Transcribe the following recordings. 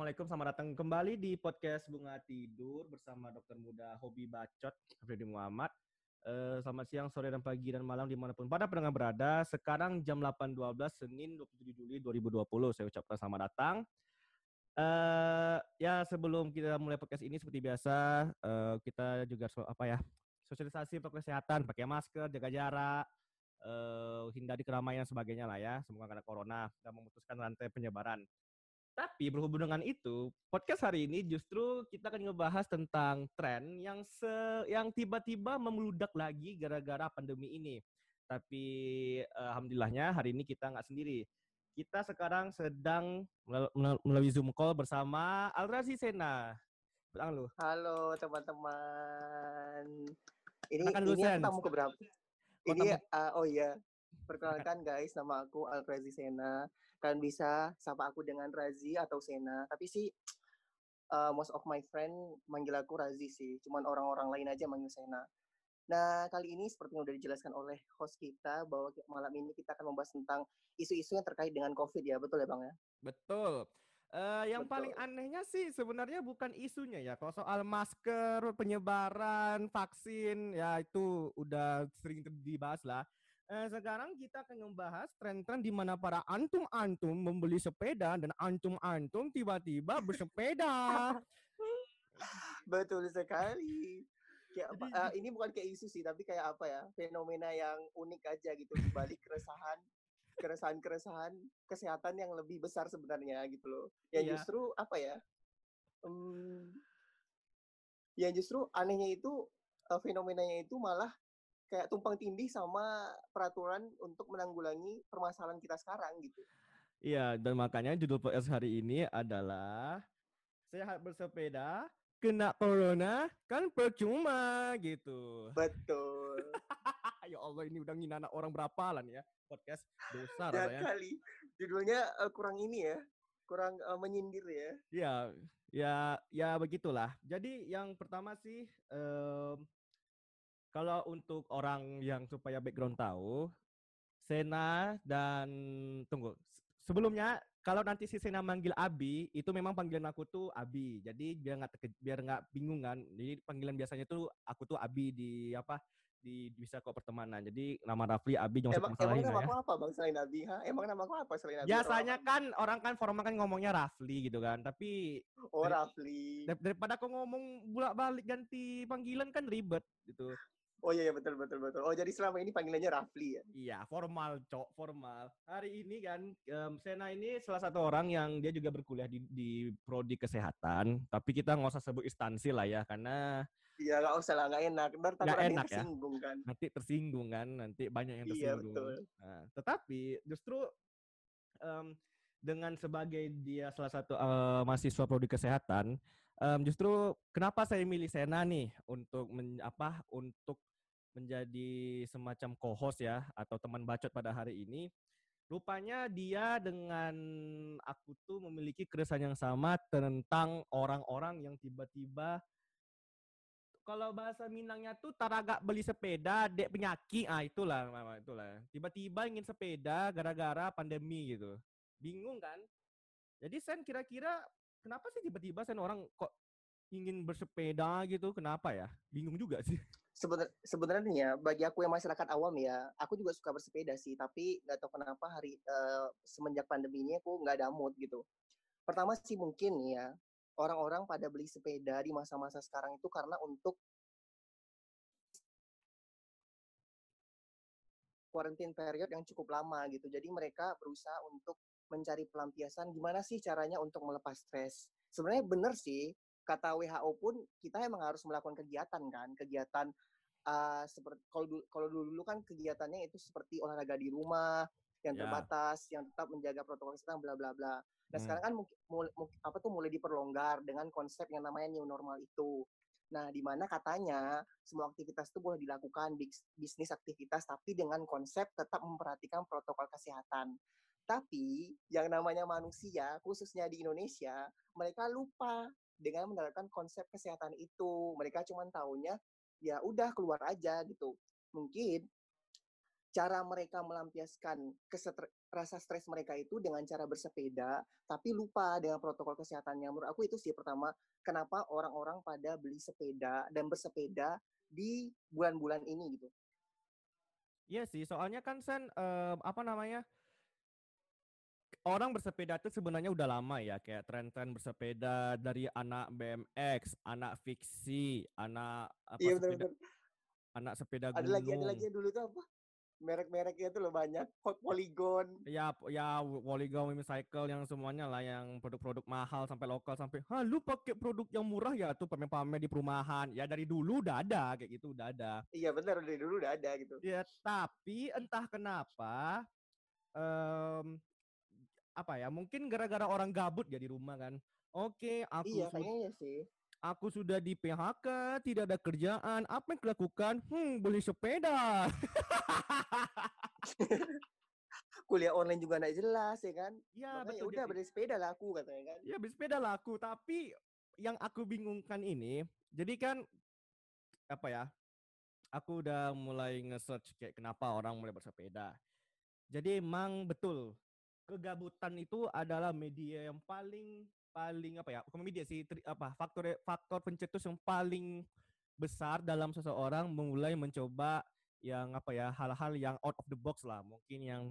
Assalamualaikum. Selamat datang kembali di podcast Bunga Tidur bersama dokter muda Hobi Bacot, Freddy Muhammad. Uh, selamat siang, sore, dan pagi, dan malam di mana pun pada pendengar berada. Sekarang jam 8.12, Senin 27 Juli 2020. Saya ucapkan selamat datang. Uh, ya, sebelum kita mulai podcast ini, seperti biasa, uh, kita juga apa ya, sosialisasi protokol kesehatan, pakai masker, jaga jarak, uh, hindari keramaian sebagainya lah ya. Semoga karena corona dan memutuskan rantai penyebaran. Tapi berhubung dengan itu, podcast hari ini justru kita akan ngebahas tentang tren yang se yang tiba-tiba memeludak lagi gara-gara pandemi ini. Tapi uh, alhamdulillahnya hari ini kita nggak sendiri. Kita sekarang sedang melalui Zoom call bersama Alrazi Sena. Betul lu. Halo teman-teman. Ini ini tamu keberapa? Ini uh, oh iya. Perkenalkan guys, nama aku Alrazi Sena kalian bisa sapa aku dengan Razi atau Sena tapi sih uh, most of my friend manggil aku Razi sih cuman orang-orang lain aja manggil Sena nah kali ini seperti yang udah dijelaskan oleh host kita bahwa malam ini kita akan membahas tentang isu-isu yang terkait dengan COVID ya betul ya bang ya betul Uh, yang Betul. paling anehnya sih sebenarnya bukan isunya ya. Kalau soal masker, penyebaran, vaksin, ya itu udah sering dibahas lah. Eh, sekarang kita akan membahas tren-tren di mana para antum-antum membeli sepeda dan antum-antum tiba-tiba bersepeda. Betul sekali. Kayak apa, uh, ini bukan kayak isu sih, tapi kayak apa ya? Fenomena yang unik aja gitu di balik keresahan keresahan-keresahan kesehatan yang lebih besar sebenarnya gitu loh. Yang iya. justru apa ya? Um, yang justru anehnya itu uh, fenomenanya itu malah kayak tumpang tindih sama peraturan untuk menanggulangi permasalahan kita sekarang gitu. Iya, dan makanya judul podcast hari ini adalah sehat bersepeda, kena corona kan percuma gitu. Betul. ya Allah ini udah ngina anak orang berapa lah nih ya podcast dosa ya. kali. Judulnya uh, kurang ini ya, kurang uh, menyindir ya. Iya, ya ya begitulah. Jadi yang pertama sih um, kalau untuk orang yang supaya background tahu, Sena dan tunggu. Sebelumnya kalau nanti si Sena manggil Abi, itu memang panggilan aku tuh Abi. Jadi biar nggak biar nggak bingung kan. Jadi panggilan biasanya tuh aku tuh Abi di apa di bisa kok pertemanan. Jadi nama Rafli Abi jangan emang, emang nama ya. aku apa bang selain Abi? Ha? Emang nama aku apa selain Abi? Biasanya kan orang kan formal kan ngomongnya Rafli gitu kan. Tapi Oh Rafli. Daripada aku ngomong bolak-balik ganti panggilan kan ribet gitu. Oh iya, iya betul betul betul. Oh jadi selama ini panggilannya Rafli ya? Iya formal cok formal. Hari ini kan um, Sena ini salah satu orang yang dia juga berkuliah di, di prodi kesehatan. Tapi kita nggak usah sebut instansi lah ya karena Iya nggak usah lah nggak enak. Ntar nggak enak ya. tersinggung kan. Nanti tersinggung kan. Nanti banyak yang iya, tersinggung. Iya betul. Nah, tetapi justru um, dengan sebagai dia salah satu uh, mahasiswa prodi kesehatan, um, justru kenapa saya milih Sena nih untuk men, apa untuk menjadi semacam co-host ya atau teman bacot pada hari ini. Rupanya dia dengan aku tuh memiliki keresahan yang sama tentang orang-orang yang tiba-tiba kalau bahasa Minangnya tuh taraga beli sepeda dek penyakit ah itulah itulah. Tiba-tiba ingin sepeda gara-gara pandemi gitu. Bingung kan? Jadi sen kira-kira kenapa sih tiba-tiba sen orang kok ingin bersepeda gitu? Kenapa ya? Bingung juga sih sebenarnya bagi aku yang masyarakat awam ya, aku juga suka bersepeda sih, tapi nggak tahu kenapa hari uh, semenjak pandemi ini aku nggak ada mood gitu. Pertama sih mungkin ya, orang-orang pada beli sepeda di masa-masa sekarang itu karena untuk quarantine period yang cukup lama gitu. Jadi mereka berusaha untuk mencari pelampiasan gimana sih caranya untuk melepas stres. Sebenarnya benar sih, kata WHO pun kita emang harus melakukan kegiatan kan, kegiatan uh, seperti kalau dulu kalau dulu kan kegiatannya itu seperti olahraga di rumah yang yeah. terbatas, yang tetap menjaga protokol kesehatan bla bla bla. Nah, hmm. sekarang kan mulai, apa tuh mulai diperlonggar dengan konsep yang namanya new normal itu. Nah, di mana katanya semua aktivitas itu boleh dilakukan bisnis aktivitas tapi dengan konsep tetap memperhatikan protokol kesehatan. Tapi yang namanya manusia, khususnya di Indonesia, mereka lupa dengan menerapkan konsep kesehatan itu. Mereka cuma tahunya ya udah keluar aja gitu. Mungkin cara mereka melampiaskan rasa stres mereka itu dengan cara bersepeda, tapi lupa dengan protokol kesehatannya. Menurut aku itu sih pertama, kenapa orang-orang pada beli sepeda dan bersepeda di bulan-bulan ini gitu. Iya sih, soalnya kan Sen, eh, apa namanya? Orang bersepeda itu sebenarnya udah lama ya, kayak tren-tren bersepeda dari anak BMX, anak fiksi, anak apa Iya sepeda, anak sepeda Ada lagi ada lagi gunung. yang dulu tuh apa? Merek-mereknya tuh loh banyak. Polygon. Ya, ya Polygon Cycle yang semuanya lah yang produk-produk mahal sampai lokal sampai, "Hah, lu pakai produk yang murah ya tuh pamer-pamer di perumahan." Ya dari dulu udah ada kayak gitu, udah ada. Iya benar dari dulu udah ada gitu. Ya, tapi entah kenapa em, apa ya? Mungkin gara-gara orang gabut ya di rumah kan. Oke, aku Iya kayaknya iya sih. aku sudah di PHK, tidak ada kerjaan. Apa yang kulakukan? Hmm, beli sepeda. Kuliah online juga nggak jelas ya kan. ya Makanya betul. udah beli sepeda lah aku katanya kan. Ya beli sepeda laku, tapi yang aku bingungkan ini, jadi kan apa ya? Aku udah mulai nge-search kayak kenapa orang mulai bersepeda. Jadi emang betul kegabutan itu adalah media yang paling paling apa ya? Bukan media sih, tri- apa faktor faktor pencetus yang paling besar dalam seseorang mulai mencoba yang apa ya hal-hal yang out of the box lah mungkin yang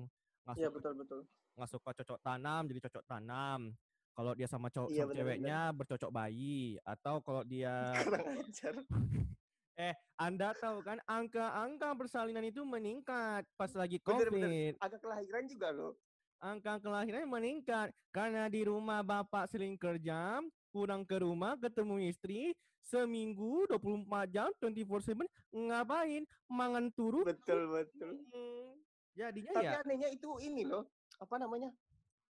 nggak Iya suka betul betul. nggak suka cocok tanam jadi cocok tanam kalau dia sama cowok Iya, benar-benar. ceweknya bercocok bayi atau kalau dia eh anda tahu kan angka-angka persalinan itu meningkat pas lagi Bener, covid bener. Agak kelahiran juga loh. Angka kelahiran meningkat karena di rumah bapak sering kerja pulang ke rumah ketemu istri seminggu 24 jam 24/7 ngapain mangan turu Betul betul. Hmm, jadinya Tapi ya anehnya itu ini loh. Apa namanya?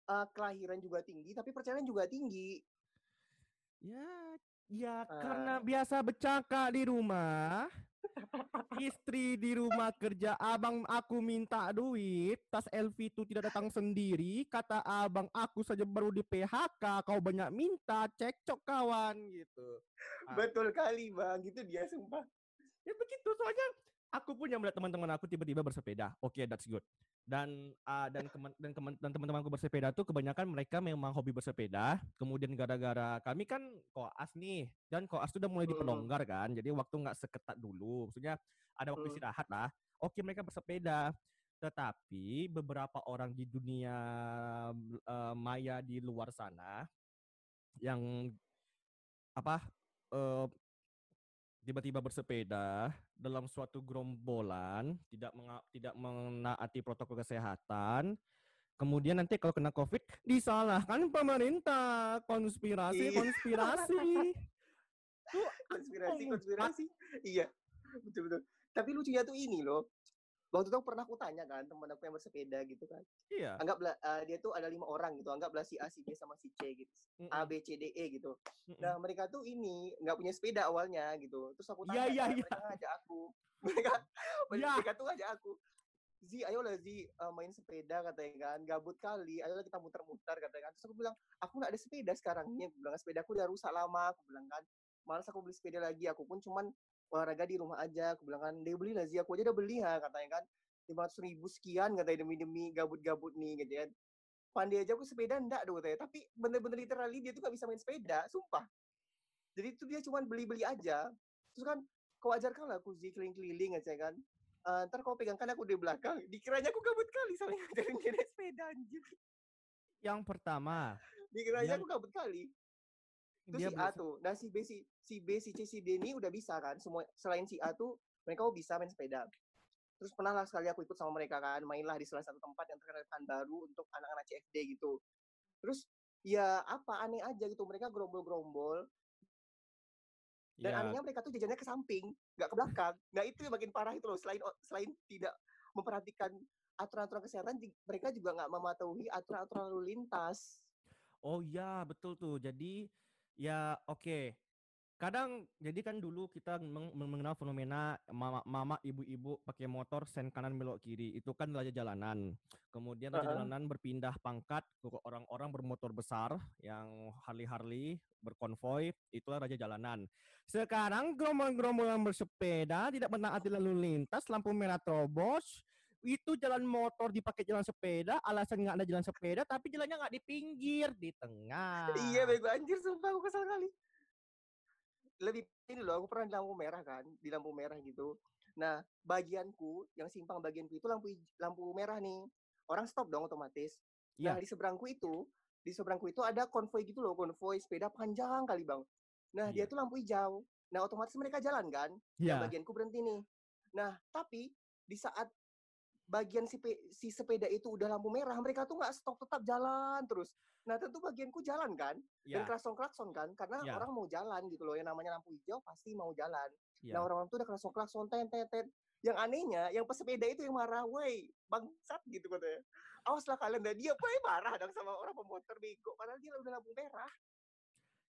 eh, kelahiran juga tinggi, tapi perceraian juga tinggi. Ya, ya karena Ah. biasa bercakap di rumah. Istri di rumah kerja, abang aku minta duit, tas LV itu tidak datang sendiri, kata abang aku saja baru di PHK, kau banyak minta, cekcok kawan gitu. Ah. Betul kali bang, gitu dia sumpah. Ya begitu soalnya aku punya melihat teman-teman aku tiba-tiba bersepeda. Oke, that's good. Dan ah, dan kemen- dan kemen- dan teman-temanku bersepeda tuh kebanyakan mereka memang hobi bersepeda. Kemudian gara-gara kami kan koas nih dan koas tuh udah mulai diperlonggar kan. Jadi waktu nggak seketat dulu. Maksudnya ada waktu istirahat lah. Oke, mereka bersepeda. Tetapi beberapa orang di dunia eh, maya di luar sana yang apa eh, tiba-tiba bersepeda dalam suatu gerombolan tidak menga- tidak menaati protokol kesehatan kemudian nanti kalau kena covid disalahkan pemerintah. Konspirasi Iya. konspirasi. Konspirasi konspirasi. iya betul betul. Tapi lucunya tuh ini loh waktu itu pernah aku tanya kan teman aku yang bersepeda gitu kan iya anggaplah eh, dia tuh ada lima orang gitu anggaplah si A si B sama si C gitu Mm-mm, A B C D E gitu mm-mm. nah mereka tuh ini nggak punya sepeda awalnya gitu terus aku Iya, tanya iya, kan, iya. mereka ngajak aku mereka Iya. mereka tuh ngajak aku Zi, ayolah Zi eh, main sepeda katanya kan, gabut kali, ayolah kita muter-muter katanya kan. Terus aku bilang, aku nggak ada sepeda sekarang nih, aku bilang sepeda aku udah rusak lama, aku bilang kan. Malas aku beli sepeda lagi, aku pun cuman olahraga di rumah aja, aku bilang kan, dia beli lah aku aja udah beli ha, katanya kan. 500 ribu sekian katanya demi-demi gabut-gabut nih gitu kan. Pandai aja aku sepeda enggak dong katanya, tapi bener-bener literally dia tuh gak bisa main sepeda, sumpah. Jadi itu dia cuman beli-beli aja. Terus kan, kau ajarkan lah aku keliling-keliling aja kan. Eh, ntar kau pegang kan aku di belakang, dikiranya aku gabut kali sama yang ngajarin dia naik sepeda anjir. yang pertama Dikiranya Dia- aku gabut kali. Terus dia si A tuh, nah si B, si, si B, si C, si D ini udah bisa kan, semua selain si A tuh mereka mau bisa main sepeda. Terus pernah lah sekali aku ikut sama mereka kan, mainlah di salah satu tempat yang terkenal baru untuk anak-anak CFD gitu. Terus ya apa aneh aja gitu, mereka gerombol-gerombol dan ya, anehnya mereka tuh jajannya ke samping, nggak ke belakang. Nah itu yang makin parah itu loh. Selain selain tidak memperhatikan aturan-aturan kesehatan, mereka juga nggak mematuhi aturan-aturan lalu lintas. Oh ya betul tuh. Jadi ya oke. Kadang jadi kan dulu kita meng- mengenal fenomena mama, mama ibu-ibu pakai motor sen kanan belok kiri itu kan raja jalanan. Kemudian raja Heeh. jalanan berpindah pangkat ke orang-orang bermotor besar yang Harley Harley berkonvoy itulah raja jalanan. Sekarang gerombol-gerombolan bersepeda tidak menaati lalu lintas lampu merah terobos Itu jalan motor dipakai jalan sepeda, alasan nggak ada jalan sepeda, tapi jalannya nggak di pinggir, di tengah. Iya bego anjir sumpah aku kesal kali. Lebih ini loh, aku pernah di lampu merah kan, di lampu merah gitu. Nah, bagianku yang simpang bagianku itu lampu lampu merah nih. Orang stop dong otomatis. Nah, Iya. di seberangku itu, di seberangku itu ada konvoy gitu loh, konvoy sepeda panjang kali, Bang. Nah, dia Iya. tuh lampu hijau. Nah, otomatis mereka jalan kan? Iya. Yang bagianku berhenti nih. Nah, tapi di saat bagian si, pe- si sepeda itu udah lampu merah, mereka tuh nggak stop, tetap jalan terus. Nah, tentu bagianku jalan kan? Dan Iya. klakson-klakson kan? Karena Iya. orang mau jalan gitu loh. Yang namanya lampu hijau pasti mau jalan. Iya. Nah, orang-orang tuh udah klakson-klakson, ten, ten, ten. Yang anehnya, yang pesepeda itu yang marah, woi, bangsat gitu katanya. Awaslah kalian, dah dia woi marah dong sama orang pemotor bego. Padahal dia udah lampu merah.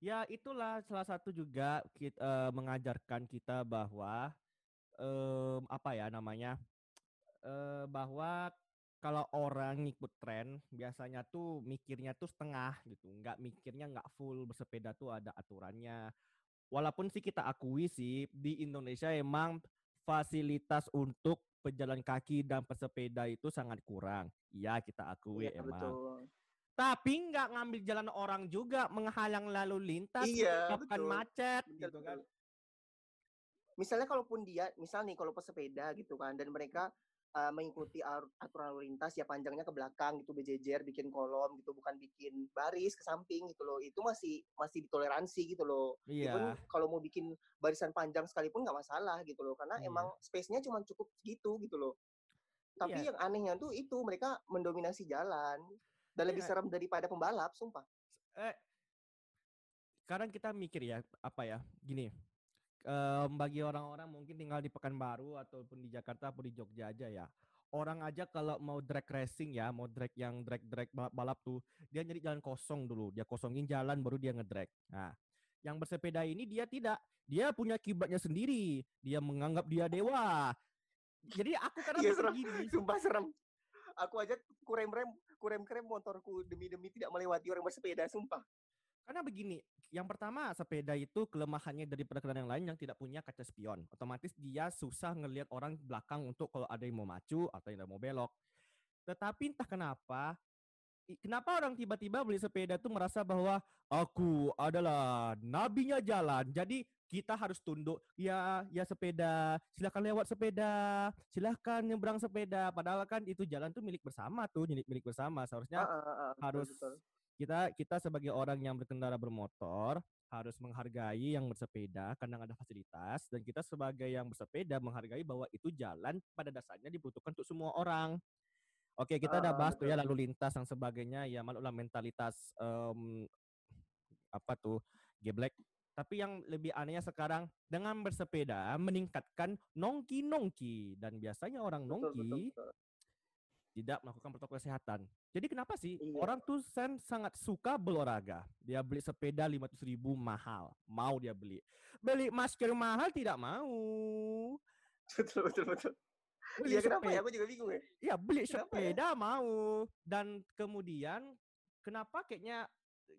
Ya itulah salah satu juga kita mengajarkan kita bahwa em, apa ya namanya eh, bahwa kalau orang ngikut tren biasanya tuh mikirnya tuh setengah gitu, nggak mikirnya nggak full bersepeda tuh ada aturannya. Walaupun sih kita akui sih di Indonesia emang fasilitas untuk pejalan kaki dan pesepeda itu sangat kurang. Iya kita akui Iya, emang. betul. Tapi nggak ngambil jalan orang juga menghalang lalu lintas, Iya, menyebabkan macet Betul, gitu kan. betul. Misalnya kalaupun dia, misal nih kalau pesepeda gitu kan, dan mereka uh, mengikuti aturan lalu lintas ya panjangnya ke belakang gitu berjejer bikin kolom gitu bukan bikin baris ke samping gitu loh itu masih masih ditoleransi gitu loh Even Iya. kalau mau bikin barisan panjang sekalipun nggak masalah gitu loh karena Iya. emang space-nya cuma cukup segitu gitu loh tapi Iya. yang anehnya tuh itu mereka mendominasi jalan dan lebih Iya. serem daripada pembalap sumpah Eh, sekarang kita mikir ya apa ya gini. Em, bagi orang-orang mungkin tinggal di Pekanbaru ataupun di Jakarta atau di Jogja aja ya. Orang aja kalau mau drag racing ya, mau drag yang drag-drag balap-balap tuh, dia nyari jalan kosong dulu. Dia kosongin jalan baru dia ngedrag. Nah, yang bersepeda ini dia tidak. Dia punya kiblatnya sendiri. Dia menganggap dia dewa. Jadi aku kadang Iya, mikir serem. gini. sumpah serem aku aja kurem rem kurem krem motorku demi demi tidak melewati orang bersepeda sumpah Karena begini, yang pertama sepeda itu kelemahannya daripada kendaraan yang lain yang tidak punya kaca spion. Otomatis dia susah ngelihat orang belakang untuk kalau ada yang mau maju atau yang mau belok. Tetapi entah kenapa, kenapa orang tiba-tiba beli sepeda tuh merasa bahwa aku adalah nabinya jalan. Jadi kita harus tunduk. Ya, ya sepeda, silakan lewat sepeda, silakan nyebrang sepeda. Padahal kan itu jalan tuh milik bersama tuh, milik milik bersama. Seharusnya ah, ah, betul, harus betul. Kita kita sebagai orang yang berkendara bermotor harus menghargai yang bersepeda karena ada fasilitas dan kita sebagai yang bersepeda menghargai bahwa itu jalan pada dasarnya dibutuhkan untuk semua orang. Oke, kita udah Ah, bahas tuh ya lalu lintas dan sebagainya ya maklumlah mentalitas em, apa tuh geblek. Tapi yang lebih anehnya sekarang dengan bersepeda meningkatkan nongki-nongki dan biasanya orang betul, betul, nongki betul. Tidak melakukan protokol kesehatan. Jadi kenapa sih Iya. orang tuh sen sangat suka berolahraga. Dia beli sepeda 500 ribu mahal, mau dia beli. Beli masker mahal tidak mau. betul betul betul Beli iya kenapa sepeda, ya aku juga bingung ya Iya, beli Kenapa ya? sepeda mau. Dan kemudian kenapa kayaknya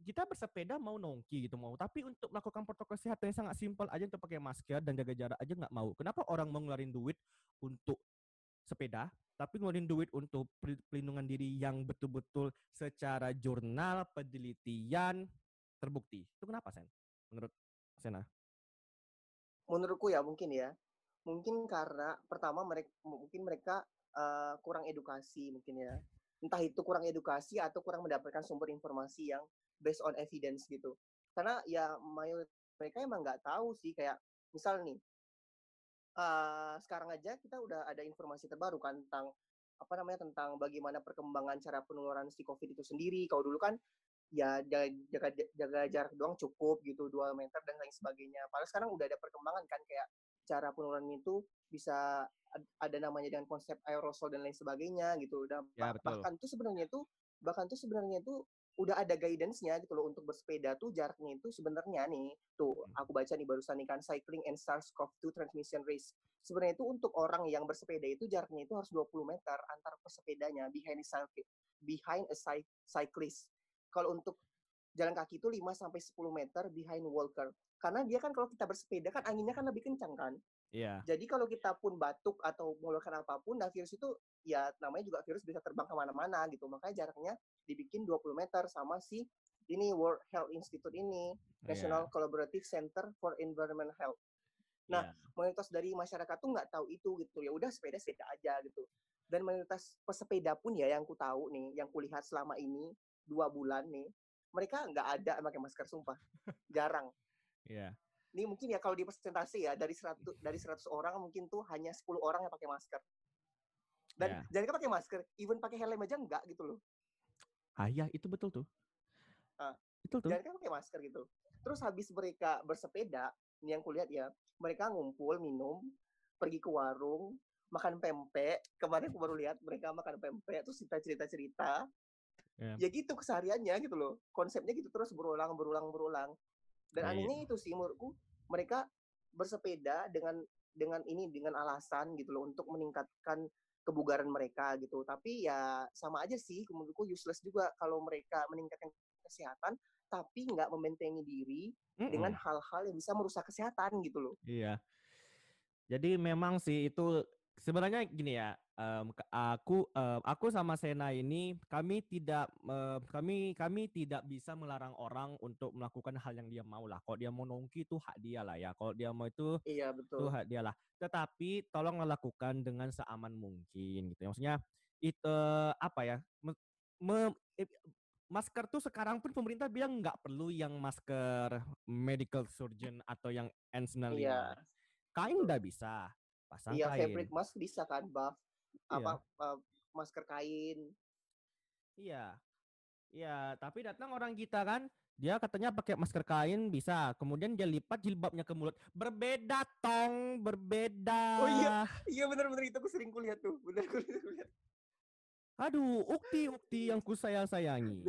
kita bersepeda mau nongki gitu mau, tapi untuk melakukan protokol kesehatan yang sangat simpel aja untuk pakai masker dan jaga jarak aja nggak mau. Kenapa orang mau ngeluarin duit untuk sepeda, tapi ngeluarin duit untuk pel- pelindungan diri yang betul-betul secara jurnal penelitian terbukti. Itu kenapa, Sen? Menurut Sena? menurutku ya mungkin ya mungkin karena pertama mereka mungkin mereka eh, kurang edukasi mungkin ya entah itu kurang edukasi atau kurang mendapatkan sumber informasi yang based on evidence gitu karena ya mayoritas mereka emang nggak tahu sih kayak misal nih eh, sekarang aja kita udah ada informasi terbaru kan tentang apa namanya tentang bagaimana perkembangan cara penularan si covid itu sendiri kalau dulu kan ya jaga, jaga, jaga jarak doang cukup gitu dua meter dan lain sebagainya. Padahal sekarang udah ada perkembangan kan kayak cara penularan itu bisa ad- ada namanya dengan konsep aerosol dan lain sebagainya gitu. Dan Ya, bah- betul. bahkan tuh sebenarnya tuh bahkan tuh sebenarnya tuh udah ada guidance-nya gitu loh untuk bersepeda tuh jaraknya itu sebenarnya nih tuh Hmm. aku baca nih barusan nih kan cycling and SARS-CoV-2 transmission risk. Sebenarnya itu untuk orang yang bersepeda itu jaraknya itu harus 20 meter antar pesepedanya behind a cyclist behind a cy- cyclist. Kalau untuk jalan kaki itu 5 sampai 10 meter behind walker. Karena dia kan kalau kita bersepeda kan anginnya kan lebih kencang kan. Iya. Jadi kalau kita pun batuk atau mengeluarkan apa pun, nah virus itu ya namanya juga virus bisa terbang ke mana-mana gitu. Makanya jaraknya dibikin 20 meter sama si ini World Health Institute ini, Iya. National Collaborative Center for Environmental Health. Nah, Iya. mayoritas dari masyarakat tuh nggak tahu itu gitu. Ya udah sepeda sepeda aja gitu. Dan mayoritas pesepeda pun ya yang ku tahu nih, yang kulihat selama ini dua bulan nih, mereka nggak ada pakai masker sumpah. Jarang. Iya. Ini mungkin ya kalau di persentase ya dari 100 dari 100 orang mungkin tuh hanya 10 orang yang pakai masker. Dan Ya. jangan pakai masker, even pakai helm aja enggak gitu loh. Ah iya, itu betul tuh. Ah. Betul tuh. Jangan kan pakai masker gitu. Terus habis mereka bersepeda, ini yang kulihat ya, mereka ngumpul minum, pergi ke warung, makan pempek. Kemarin aku baru lihat mereka makan pempek, terus cerita-cerita-cerita. Ya. Ya gitu kesehariannya gitu loh. Konsepnya gitu terus berulang, berulang, berulang. Dan Iya. anehnya itu sih menurutku, mereka bersepeda dengan dengan ini dengan alasan gitu loh untuk meningkatkan kebugaran mereka gitu. Tapi ya sama aja sih menurutku useless juga kalau mereka meningkatkan kesehatan tapi nggak membentengi diri Mm-mm. dengan hal-hal yang bisa merusak kesehatan gitu loh. Iya. Jadi memang sih itu sebenarnya gini ya. Ke- aku em, aku sama Sena ini kami tidak em, kami kami tidak bisa melarang orang untuk melakukan hal yang dia mau lah. Kalau dia mau nongki itu hak dia lah ya. Kalau dia mau itu Iya itu betul. hak dia lah. Tetapi tolong lakukan dengan seaman mungkin gitu. Maksudnya itu apa ya? me- me- masker tuh sekarang pun pemerintah bilang nggak perlu yang masker medical surgeon atau yang N95. Iya. Kain udah bisa. Pasang Iya kain. fabric mask bisa kan buff apa eh, masker kain. Iya. Iya, tapi datang orang kita kan, dia katanya pakai masker kain bisa, kemudian dia lipat jilbabnya ke mulut. Berbeda tong, berbeda. Oh iya. Iya benar-benar itu aku sering kulihat tuh. Benar kulihat. Aduh, ukti-ukti yang ku sayang-sayangi.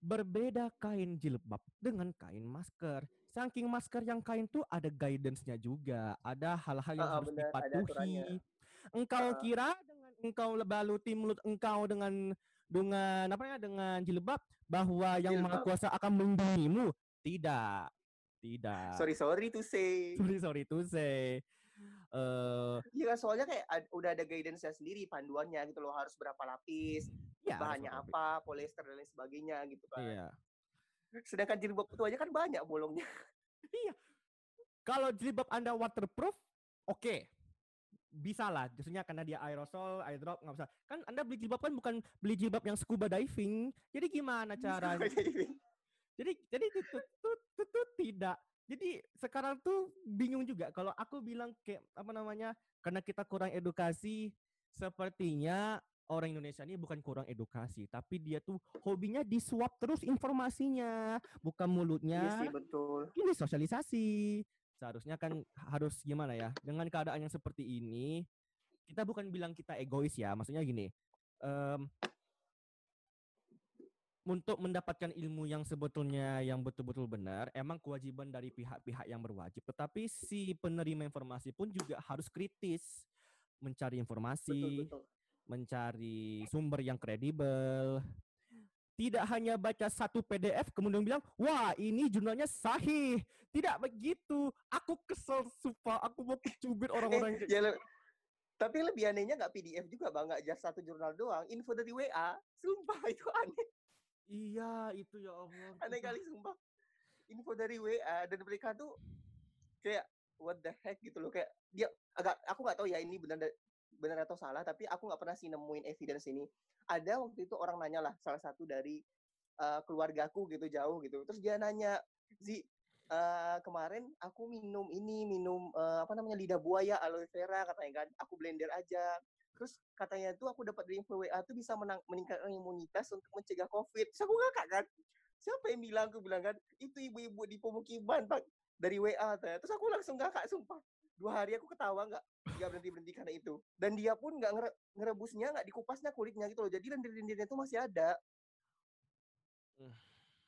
Berbeda kain jilbab dengan kain masker. Saking masker yang kain tuh ada guidance-nya juga, ada hal-hal yang ah, harus aturannya. dipatuhi. Engkau ah. kira dengan engkau baluti mulut engkau dengan dengan apa ya dengan jilbab bahwa yang maha kuasa akan melindungimu? Tidak. Tidak. Sorry sorry to say. sorry, sorry to say. Eh, Iya kan soalnya kayak ad- udah ada guidance-nya sendiri panduannya gitu loh harus berapa lapis, ya, bahannya apa, polyester dan lain sebagainya gitu kan. Iya. Sedangkan jilbab itu aja kan banyak bolongnya. Iya. Kalau jilbab Anda waterproof, oke. Bisa lah, justru karena dia aerosol, airdrop nggak usah. Kan Anda beli jilbab kan bukan beli jilbab yang scuba diving. Jadi gimana caranya? Jadi jadi itu tuh, tuh, tuh, tuh tidak. Jadi sekarang tuh bingung juga kalau aku bilang kayak apa namanya? Karena kita kurang edukasi, sepertinya orang Indonesia ini bukan kurang edukasi, tapi dia tuh hobinya disuap terus informasinya, bukan Iya mulutnya sih betul. ini sosialisasi. Seharusnya kan harus gimana ya? Dengan keadaan yang seperti ini, kita bukan bilang kita egois ya. Maksudnya gini, em, untuk mendapatkan ilmu yang sebetulnya yang betul-betul benar, emang kewajiban dari pihak-pihak yang berwajib. Tetapi si penerima informasi pun juga harus kritis mencari Betul informasi, betul. mencari sumber yang kredibel. Tidak hanya baca satu PDF kemudian bilang, wah ini jurnalnya sahih. Tidak begitu. Aku kesel, sumpah. Aku mau kecubit orang-orang. Eh, ya, le- tapi lebih anehnya nggak PDF juga bang, nggak just satu jurnal doang. Info dari WA, sumpah itu aneh, iya, itu ya Allah. aneh kali sumpah. Info dari WA dan mereka tuh kayak what the heck gitu loh kayak dia agak aku nggak tahu ya ini benar benar atau salah tapi aku nggak pernah sih nemuin evidence ini. Ada waktu itu orang nanya lah salah satu dari eh, keluargaku gitu jauh gitu. Terus dia nanya Zi eh, kemarin aku minum ini minum eh, apa namanya lidah buaya aloe vera katanya kan. Aku blender aja. Terus katanya tuh aku dapat dari info WA tuh bisa menang, meningkatkan imunitas untuk mencegah covid. Terus aku ngakak kan? Siapa yang bilang? Aku bilang kan itu ibu-ibu di pemukiman pak dari WA tanya. terus aku langsung ngakak sumpah. Dua hari aku ketawa nggak nggak berhenti berhenti karena itu. Dan dia pun nggak ngere- ngerebusnya nggak dikupasnya kulitnya gitu loh. Jadi lendir-lendirnya itu masih ada.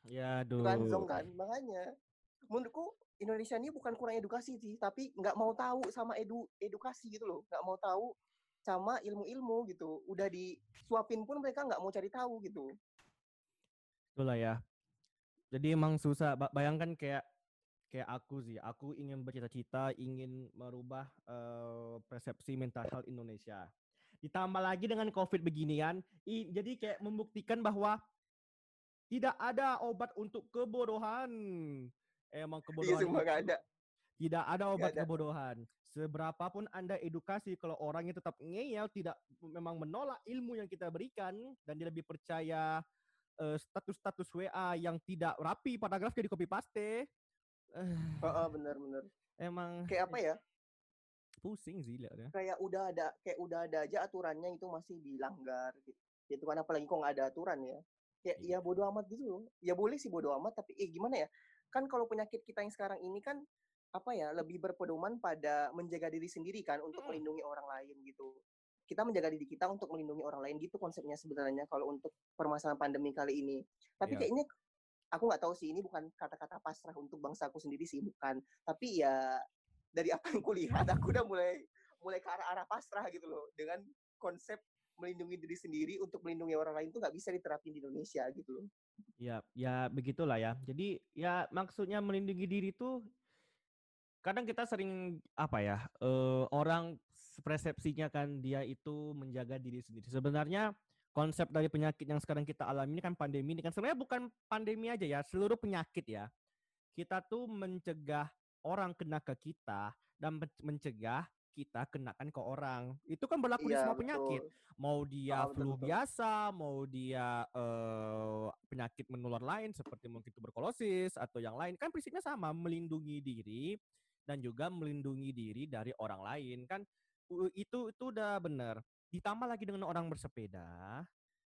Ya, bukan aduh. zong kan? Makanya menurutku Indonesia ini bukan kurang edukasi sih tapi nggak mau tahu sama edu edukasi gitu loh. Nggak mau tahu sama ilmu-ilmu gitu. Udah disuapin pun mereka nggak mau cari tahu gitu. Itulah ya. Jadi emang susah. Ba- Bayangkan kayak kayak aku sih, aku ingin bercita-cita ingin merubah uh, persepsi mental health Indonesia. Ditambah lagi dengan COVID beginian, i, jadi kayak membuktikan bahwa tidak ada obat untuk kebodohan. Emang kebodohan. Iya, semua gak ada. Tidak ada obat ada. kebodohan. Seberapapun Anda edukasi, kalau orangnya tetap ngeyel, tidak memang menolak ilmu yang kita berikan, dan dia lebih percaya uh, status-status WA yang tidak rapi paragrafnya di copy paste. Uh, oh benar-benar. Emang kayak apa ya? Pusing sih lihatnya. Kayak udah ada kayak udah ada aja aturannya itu masih dilanggar gitu. Itu kan apalagi kok nggak ada aturan ya. Kayak iya. ya bodoh amat gitu loh. Ya boleh sih bodoh amat tapi eh gimana ya? Kan kalau penyakit kita yang sekarang ini kan apa ya lebih berpedoman pada menjaga diri sendiri kan untuk melindungi orang lain gitu kita menjaga diri kita untuk melindungi orang lain gitu konsepnya sebenarnya kalau untuk permasalahan pandemi kali ini. Tapi yeah. kayaknya aku nggak tahu sih ini bukan kata-kata pasrah untuk bangsa aku sendiri sih bukan. Tapi ya dari apa yang kulihat aku udah mulai mulai ke arah-arah pasrah gitu loh dengan konsep melindungi diri sendiri untuk melindungi orang lain tuh nggak bisa diterapin di Indonesia gitu loh. Ya, ya begitulah ya. Jadi ya maksudnya melindungi diri tuh kadang kita sering apa ya uh, orang persepsinya kan dia itu menjaga diri sendiri. Sebenarnya konsep dari penyakit yang sekarang kita alami ini kan pandemi ini kan sebenarnya bukan pandemi aja ya, seluruh penyakit ya. Kita tuh mencegah orang kena ke kita dan mencegah kita kenakan ke orang. Itu kan berlaku iya, di semua betul. penyakit. Mau dia oh, flu betul. biasa, mau dia uh, penyakit menular lain seperti mungkin tuberkulosis atau yang lain. Kan prinsipnya sama, melindungi diri dan juga melindungi diri dari orang lain. Kan itu itu udah benar. Ditambah lagi dengan orang bersepeda,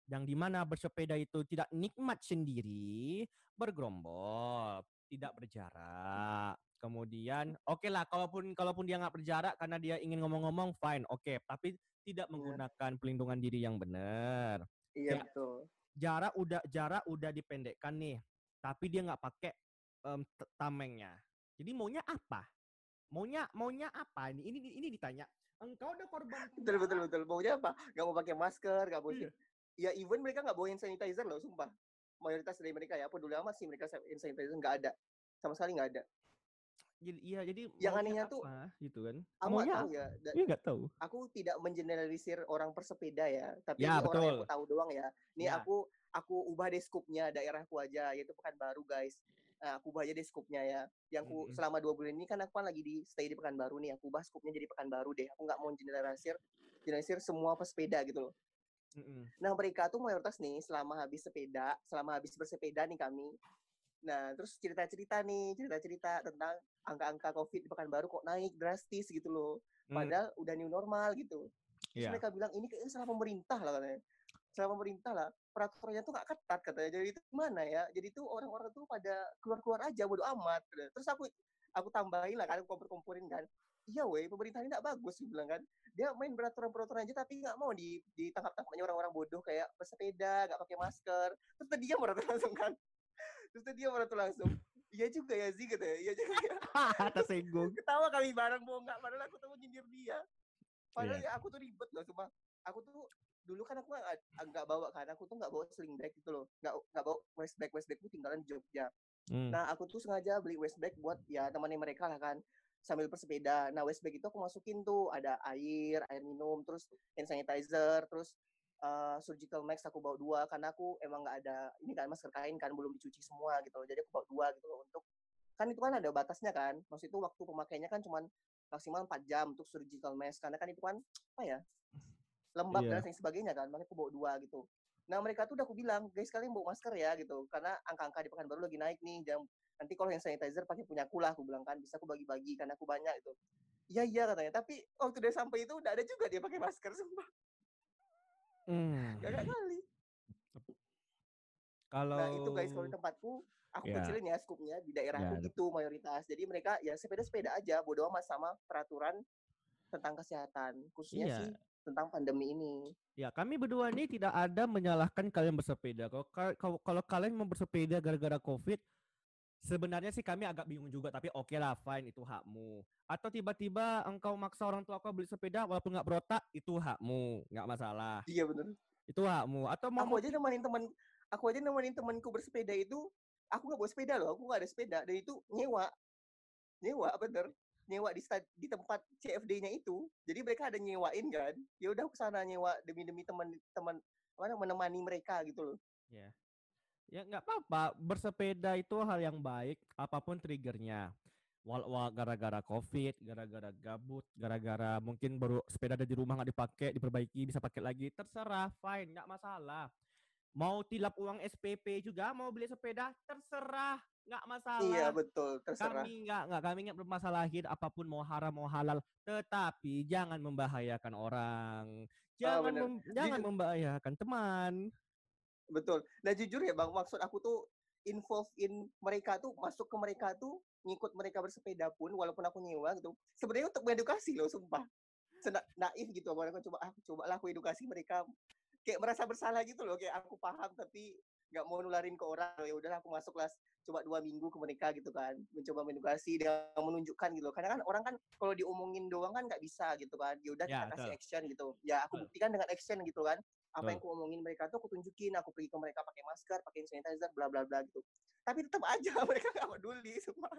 yang di mana bersepeda itu tidak nikmat sendiri, bergerombol, tidak berjarak. Kemudian, oke okay lah, kalaupun kalaupun dia nggak berjarak karena dia ingin ngomong-ngomong, fine, oke. Okay. Tapi tidak iya. menggunakan pelindungan diri yang benar. Iya ya, betul. Jarak udah jarak udah dipendekkan nih, tapi dia nggak pakai um, tamengnya. Jadi maunya apa? Maunya maunya apa ini? Ini ini ditanya engkau udah korban betul betul betul. Maunya apa? Gak mau pakai masker gak mau iya. ya even mereka nggak bawa hand sanitizer loh sumpah. Mayoritas dari mereka ya apa dulu amat sih mereka sanitizer nggak ada. Sama sekali nggak ada. Jadi iya jadi yang anehnya tuh gitu kan? Aku nggak tahu ya iya nggak tahu. aku tidak mengeneralisir orang persepeda ya tapi ya, betul. orang yang aku tahu doang ya. Ini ya. aku aku ubah deh skupnya daerahku aja yaitu Pekanbaru guys Nah, aku ubah aja deh skupnya ya. Yang aku hmm. selama dua bulan ini kan aku kan lagi di stay di Pekanbaru nih. Aku ubah skupnya jadi Pekanbaru deh. Aku nggak mau generalisir generalisir semua pesepeda gitu loh. Hmm. Nah mereka tuh mayoritas nih selama habis sepeda, selama habis bersepeda nih kami. Nah terus cerita-cerita nih, cerita-cerita tentang angka-angka COVID di Pekanbaru kok naik drastis gitu loh. Padahal hmm. udah new normal gitu. Terus yeah. mereka bilang ini kayaknya salah pemerintah lah katanya sama pemerintah lah peraturannya tuh nggak ketat katanya. Jadi itu gimana ya? Jadi itu orang-orang tuh pada keluar-keluar aja bodo amat terus aku aku tambahin lah kan kompor-komporin kan. Iya weh pemerintah ini nggak bagus sih bilang kan. Dia main peraturan-peraturan aja tapi nggak mau di ditangkap-tangkapnya orang-orang bodoh kayak bersepeda nggak pakai masker. Terus dia merata langsung kan. Terus dia merata langsung. Iya juga ya sih gitu ya iya juga ya. Tersinggung. Ketawa kami bareng mau nggak? Padahal aku tuh nyindir dia. Padahal yeah. ya aku tuh ribet loh cuma aku tuh dulu kan aku nggak bawa kan aku tuh nggak bawa sling bag gitu loh. Nggak nggak bawa waist bag waist bag tuh tinggalan di Jogja. Hmm. nah aku tuh sengaja beli waist bag buat ya temannya mereka lah kan sambil bersepeda. Nah waist bag itu aku masukin tuh ada air air minum terus hand sanitizer terus uh, surgical mask aku bawa dua karena aku emang nggak ada ini kan masker kain kan belum dicuci semua gitu loh. Jadi aku bawa dua gitu loh untuk kan itu kan ada batasnya kan. Maksud itu waktu pemakainya kan cuma maksimal 4 jam untuk surgical mask karena kan itu kan apa ya lembab yeah. dan lain sebagainya kan makanya aku bawa dua gitu nah mereka tuh udah aku bilang guys kalian bawa masker ya gitu karena angka-angka di Pekanbaru lagi naik nih jam nanti kalau yang sanitizer pakai punya aku lah aku bilang kan bisa aku bagi-bagi karena aku banyak itu iya iya katanya tapi waktu dia sampai itu udah ada juga dia pakai masker semua hmm. gak kali kalau nah itu guys kalau di tempatku aku yeah. kecilin ya skupnya di daerahku yeah. gitu mayoritas jadi mereka ya sepeda-sepeda aja bodo amat sama peraturan tentang kesehatan khususnya yeah. sih tentang pandemi ini. Ya, kami berdua ini tidak ada menyalahkan kalian bersepeda. Kalau kalau, kalau kalian mau bersepeda gara-gara Covid, sebenarnya sih kami agak bingung juga, tapi oke okay lah, fine itu hakmu. Atau tiba-tiba engkau maksa orang tua kau beli sepeda walaupun nggak berotak, itu hakmu, nggak masalah. Iya benar. Itu hakmu. Atau mau aku aja nemenin teman, aku aja nemenin temanku bersepeda itu, aku nggak bawa sepeda loh, aku nggak ada sepeda, dan itu nyewa nyewa bener nyewa di di tempat CFD-nya itu jadi mereka ada nyewain kan ya udah aku sana nyewa demi demi teman teman mana menemani mereka gitu loh. Ya. Ya nggak apa-apa bersepeda itu hal yang baik apa pun triggernya. Wal wal gara-gara covid gara-gara gabut gara-gara mungkin baru sepeda ada di rumah nggak dipakai diperbaiki bisa pakai lagi terserah fine nggak masalah. Mau tilap uang SPP juga mau beli sepeda terserah nggak masalah. Iya betul, terserah. Kami nggak nggak kami nggak bermasalahin apa pun mau haram mau halal, tetapi jangan membahayakan orang, Oh, jangan bener. mem- jangan Jujur- membahayakan teman. Betul. Nah jujur ya bang, maksud aku tuh involve in mereka tuh masuk ke mereka tuh ngikut mereka bersepeda pun walaupun aku nyewa gitu. Sebenarnya untuk mengedukasi loh, sumpah. Sena, naif gitu aku coba aku coba lah aku edukasi mereka kayak merasa bersalah gitu loh kayak aku paham tapi nggak mau nularin ke orang. Ya udahlah aku masuk kelas coba dua minggu ke mereka gitu kan. Mencoba mengedukasi dan menunjukkan gitu. Karena kan orang kan kalau diomongin doang kan nggak bisa gitu kan. Ya udah Ya, kita kasih betul. action gitu. Ya aku Betul. buktikan dengan action gitu kan. Apa Betul. yang aku omongin mereka tuh aku tunjukin. Aku pergi ke mereka pakai masker pakai sanitizer bla bla bla gitu. Tapi tetap aja mereka nggak peduli semua.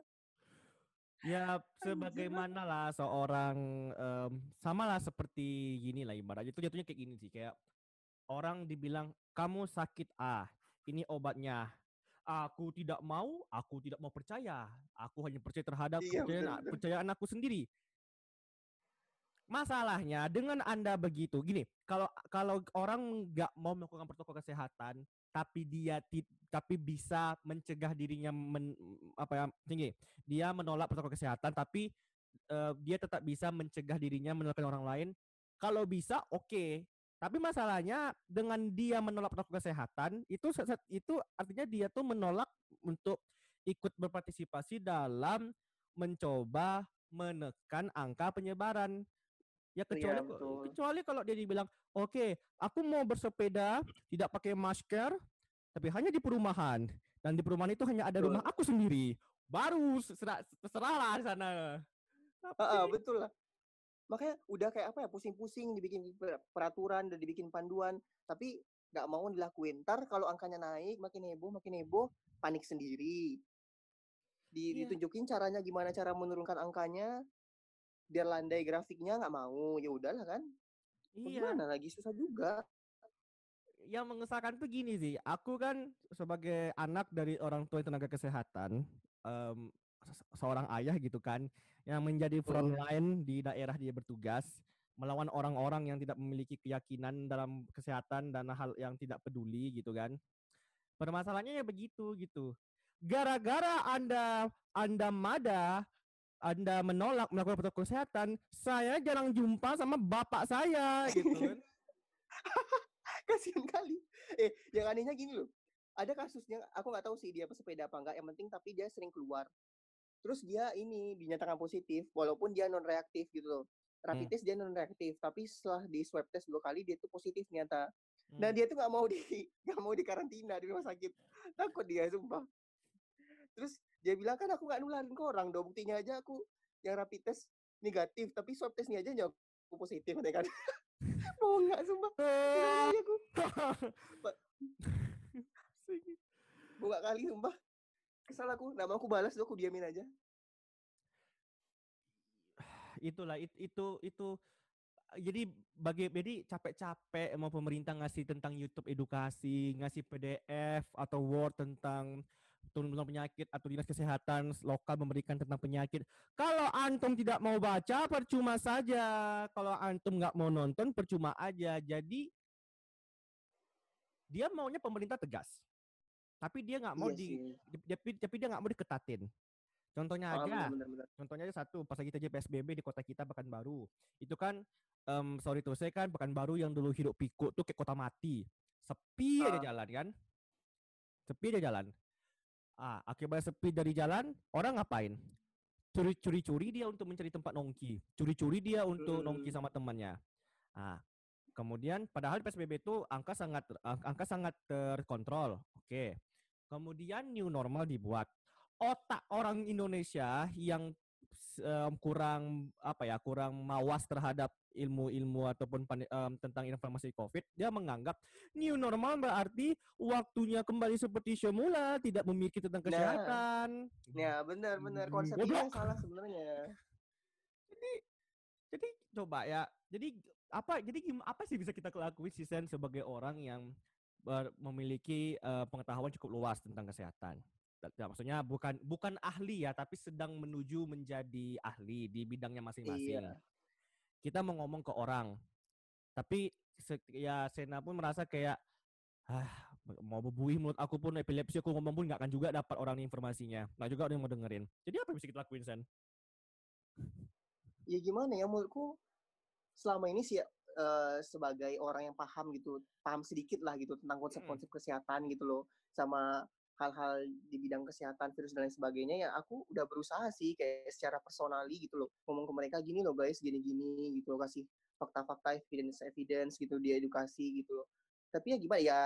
Ya sebagaimana lah seorang em, sama lah seperti gini lah ibaratnya. Itu jatuhnya kayak gini sih kayak orang dibilang kamu sakit ah ini obatnya. Aku tidak mau aku tidak mau percaya. Aku hanya percaya terhadap Iya, kepercayaan, bener, bener. percayaan aku sendiri. Masalahnya dengan anda begitu gini kalau kalau orang nggak mau melakukan protokol kesehatan tapi dia ti- tapi bisa mencegah dirinya men, apa ya tinggi dia menolak protokol kesehatan tapi eh, dia tetap bisa mencegah dirinya menularkan orang lain kalau bisa oke tapi masalahnya dengan dia menolak protokol kesehatan itu itu artinya dia tuh menolak untuk ikut berpartisipasi dalam mencoba menekan angka penyebaran. Ya kecuali Iya, betul. kecuali kalau dia dibilang oke aku mau bersepeda tidak pakai masker tapi hanya di perumahan. Dan di perumahan itu hanya ada Betul. rumah aku sendiri. Baru serah terserahlah di sana. Tapi- Heeh, betul lah makanya udah kayak apa ya pusing-pusing dibikin per- peraturan dan dibikin panduan. Tapi nggak mau dilakuin. Ntar kalau angkanya naik makin heboh makin heboh panik sendiri. Di, Iya. ditunjukin caranya gimana cara menurunkan angkanya biar landai grafiknya nggak mau. Ya udahlah kan. Iya. gimana lagi? Susah juga. Yang mengesahkan tuh gini sih. Aku kan sebagai anak dari orang tua yang tenaga kesehatan em, se- seorang ayah gitu kan yang menjadi front line di daerah dia bertugas melawan orang-orang yang tidak memiliki keyakinan dalam kesehatan dan hal yang tidak peduli gitu kan. Permasalahannya ya begitu gitu. Gara-gara anda anda mada anda menolak melakukan protokol kesehatan saya jarang jumpa sama bapak saya gitu kan. Kasihan kali. Eh yang anehnya gini loh. Ada kasusnya aku nggak tahu sih dia pesepeda apa enggak yang penting tapi dia sering keluar terus dia ini dinyatakan positif walaupun dia non reaktif gitu loh. Rapid Hmm. test dia non reaktif tapi setelah di swab test dua kali dia tuh positif ternyata. Nah Hmm. dia tuh nggak mau di nggak mau di karantina di rumah sakit. Takut dia sumpah. Terus dia bilang kan aku nggak nularin ke orang dong buktinya aja aku yang rapid test negatif tapi swab test ini aja jawab aku positif ya kan. Mau nggak sumpah? Kali aku. Buka kali sumpah. Kesal aku, nama aku balas tuh aku diamin aja. itulah it- itu itu jadi bagi jadi capek-capek mau pemerintah ngasih tentang YouTube edukasi, ngasih PDF atau Word tentang tentang penyakit atau dinas kesehatan lokal memberikan tentang penyakit. Kalau antum tidak mau baca percuma saja. Kalau antum nggak mau nonton percuma aja. Jadi dia maunya pemerintah tegas. Tapi dia nggak mau Iya di, tapi, tapi dia nggak mau diketatin. Contohnya Ah, aja, bener-bener. contohnya aja satu pas lagi terjadi PSBB di kota kita Pekanbaru. Itu kan em, sorry to say kan Pekanbaru yang dulu hidup pikuk tuh kayak kota mati. Sepi aja Ah. jalan kan? Sepi aja jalan. Ah akibat sepi dari jalan orang ngapain? Curi curi curi dia untuk mencari tempat nongki. Curi curi dia untuk nongki Hmm. sama temannya. Ah kemudian padahal PSBB itu angka sangat ang- angka sangat terkontrol. Oke kemudian new normal dibuat otak orang Indonesia yang em, kurang apa ya kurang mawas terhadap ilmu-ilmu ataupun um, tentang informasi COVID, dia menganggap new normal berarti waktunya kembali seperti semula, tidak memikir tentang nah. kesehatan. Nah, ya benar-benar hmm, konsep yang salah sebenarnya. Jadi, jadi coba ya. Jadi apa? Jadi apa sih bisa kita lakuin sih Sen sebagai orang yang ber, memiliki uh, pengetahuan cukup luas tentang kesehatan? Ya, maksudnya bukan bukan ahli ya, tapi sedang menuju menjadi ahli di bidangnya masing-masing. Iya kita mau ngomong ke orang tapi ya Sena pun merasa kayak ah mau bebuih menurut aku pun epilepsi aku ngomong pun nggak akan juga dapat orang informasinya nggak juga ada yang mau dengerin jadi apa yang bisa kita lakuin Sen? Ya gimana ya menurutku selama ini sih uh, sebagai orang yang paham gitu paham sedikit lah gitu tentang konsep-konsep kesehatan gitu loh sama hal-hal di bidang kesehatan virus dan lain sebagainya ya aku udah berusaha sih kayak secara personali gitu loh ngomong ke mereka gini loh guys gini-gini gitu loh kasih fakta-fakta evidence evidence gitu di edukasi gitu loh. Tapi ya gimana ya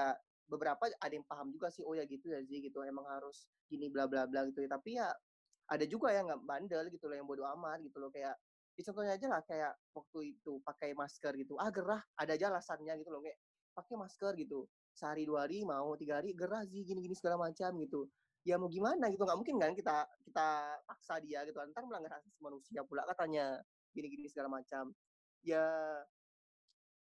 beberapa ada yang paham juga sih oh ya gitu ya sih gitu emang harus gini bla bla bla gitu ya. Tapi ya ada juga yang nggak bandel gitu loh yang bodoh amat gitu loh kayak ya contohnya aja lah kayak waktu itu pakai masker gitu ah gerah ada aja alasannya gitu loh kayak pakai masker gitu. Sehari dua hari mau tiga hari gerah sih gini-gini segala macam gitu. Ya mau gimana? gitu. Nggak mungkin kan kita kita paksa dia gitu ntar melanggar asasi manusia pula katanya gini-gini segala macam. Ya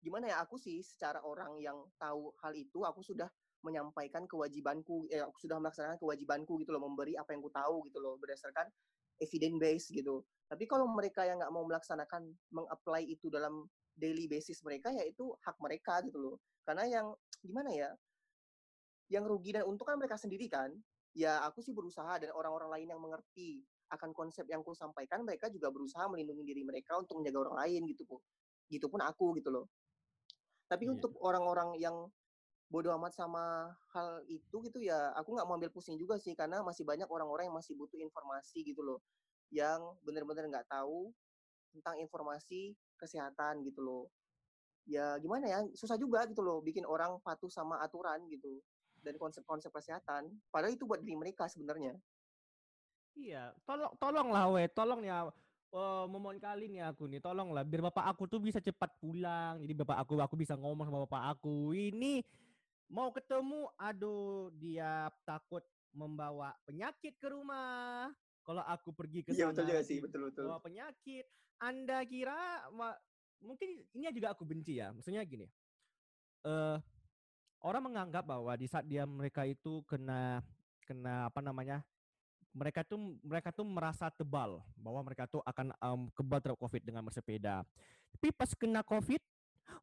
gimana ya aku sih secara orang yang tahu hal itu aku sudah menyampaikan kewajibanku eh aku sudah melaksanakan kewajibanku gitu loh memberi apa yang ku tahu gitu loh berdasarkan evidence base gitu tapi kalau mereka yang nggak mau melaksanakan mengapply itu dalam daily basis mereka ya itu hak mereka gitu loh. Karena yang gimana ya yang rugi dan untung kan mereka sendiri kan. Ya aku sih berusaha dan orang-orang lain yang mengerti akan konsep yang aku sampaikan mereka juga berusaha melindungi diri mereka untuk menjaga orang lain gitu pun gitu pun aku gitu loh. Tapi yeah. untuk orang-orang yang bodoh amat sama hal itu gitu ya aku nggak mau ambil pusing juga sih karena masih banyak orang-orang yang masih butuh informasi gitu loh yang benar-benar nggak tahu tentang informasi kesehatan gitu loh. Ya gimana ya susah juga gitu loh bikin orang patuh sama aturan gitu dan konsep-konsep kesehatan padahal itu buat diri mereka sebenarnya. Iya tolong tolonglah we tolong ya oh, memohon kali nih aku nih tolonglah biar bapak aku tuh bisa cepat pulang jadi bapak aku aku bisa ngomong sama bapak aku. Ini mau ketemu aduh dia takut membawa penyakit ke rumah kalau aku pergi ke sana iya betul juga sih betul betul bawa penyakit anda kira mungkin ini juga aku benci ya. Maksudnya gini. Uh, orang menganggap bahwa di saat dia mereka itu kena kena apa namanya? Mereka tuh mereka tuh merasa tebal bahwa mereka tuh akan um, kebal terhadap COVID dengan bersepeda. Tapi pas kena COVID,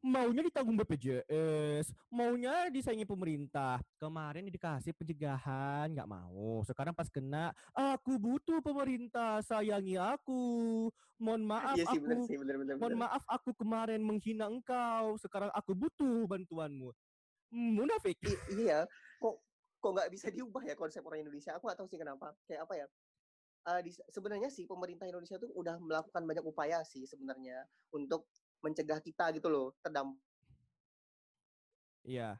maunya ditanggung BPJS, maunya disaingi pemerintah. Kemarin dikasih pencegahan, nggak mau. Sekarang pas kena, aku butuh pemerintah, sayangi aku. Mohon maaf iya sih, aku, bener sih, bener, bener, mohon maaf aku kemarin menghina engkau. Sekarang aku butuh bantuanmu. Munafik. I iya, kok kok nggak bisa diubah ya konsep orang Indonesia? Aku nggak tahu sih kenapa. Kayak apa ya? Uh, sebenarnya sih pemerintah Indonesia tuh udah melakukan banyak upaya sih sebenarnya untuk mencegah kita gitu loh terdampak. Iya.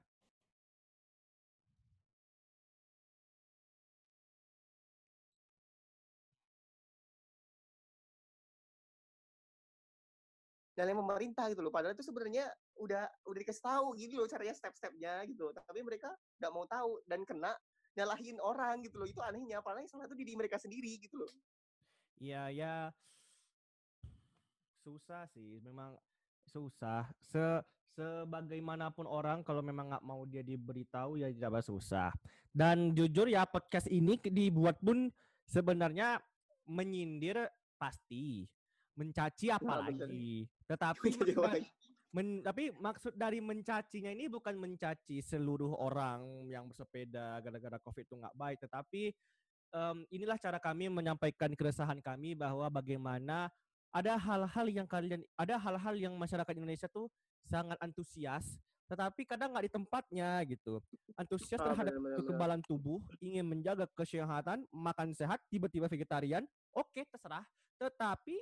Dan pemerintah gitu loh. Padahal itu sebenarnya udah udah dikasih tahu gitu loh caranya step-stepnya gitu. Tapi mereka nggak mau tahu dan kena nyalahin orang gitu loh. Itu anehnya. Apalagi salah itu diri mereka sendiri gitu loh. Iya, ya. Susah sih. Memang susah. Se sebagaimanapun orang kalau memang nggak mau dia diberitahu ya tidak susah. Dan jujur ya podcast ini dibuat pun sebenarnya menyindir pasti, mencaci apalagi. Nah, Tetapi men, tapi maksud dari mencacinya ini bukan mencaci seluruh orang yang bersepeda gara-gara covid itu nggak baik, tetapi um, inilah cara kami menyampaikan keresahan kami bahwa bagaimana ada hal-hal yang kalian ada hal-hal yang masyarakat Indonesia tuh sangat antusias tetapi kadang nggak di tempatnya gitu. Antusias ah, terhadap bener, bener, kekebalan tubuh ingin menjaga kesehatan makan sehat tiba-tiba vegetarian oke okay, terserah. Tetapi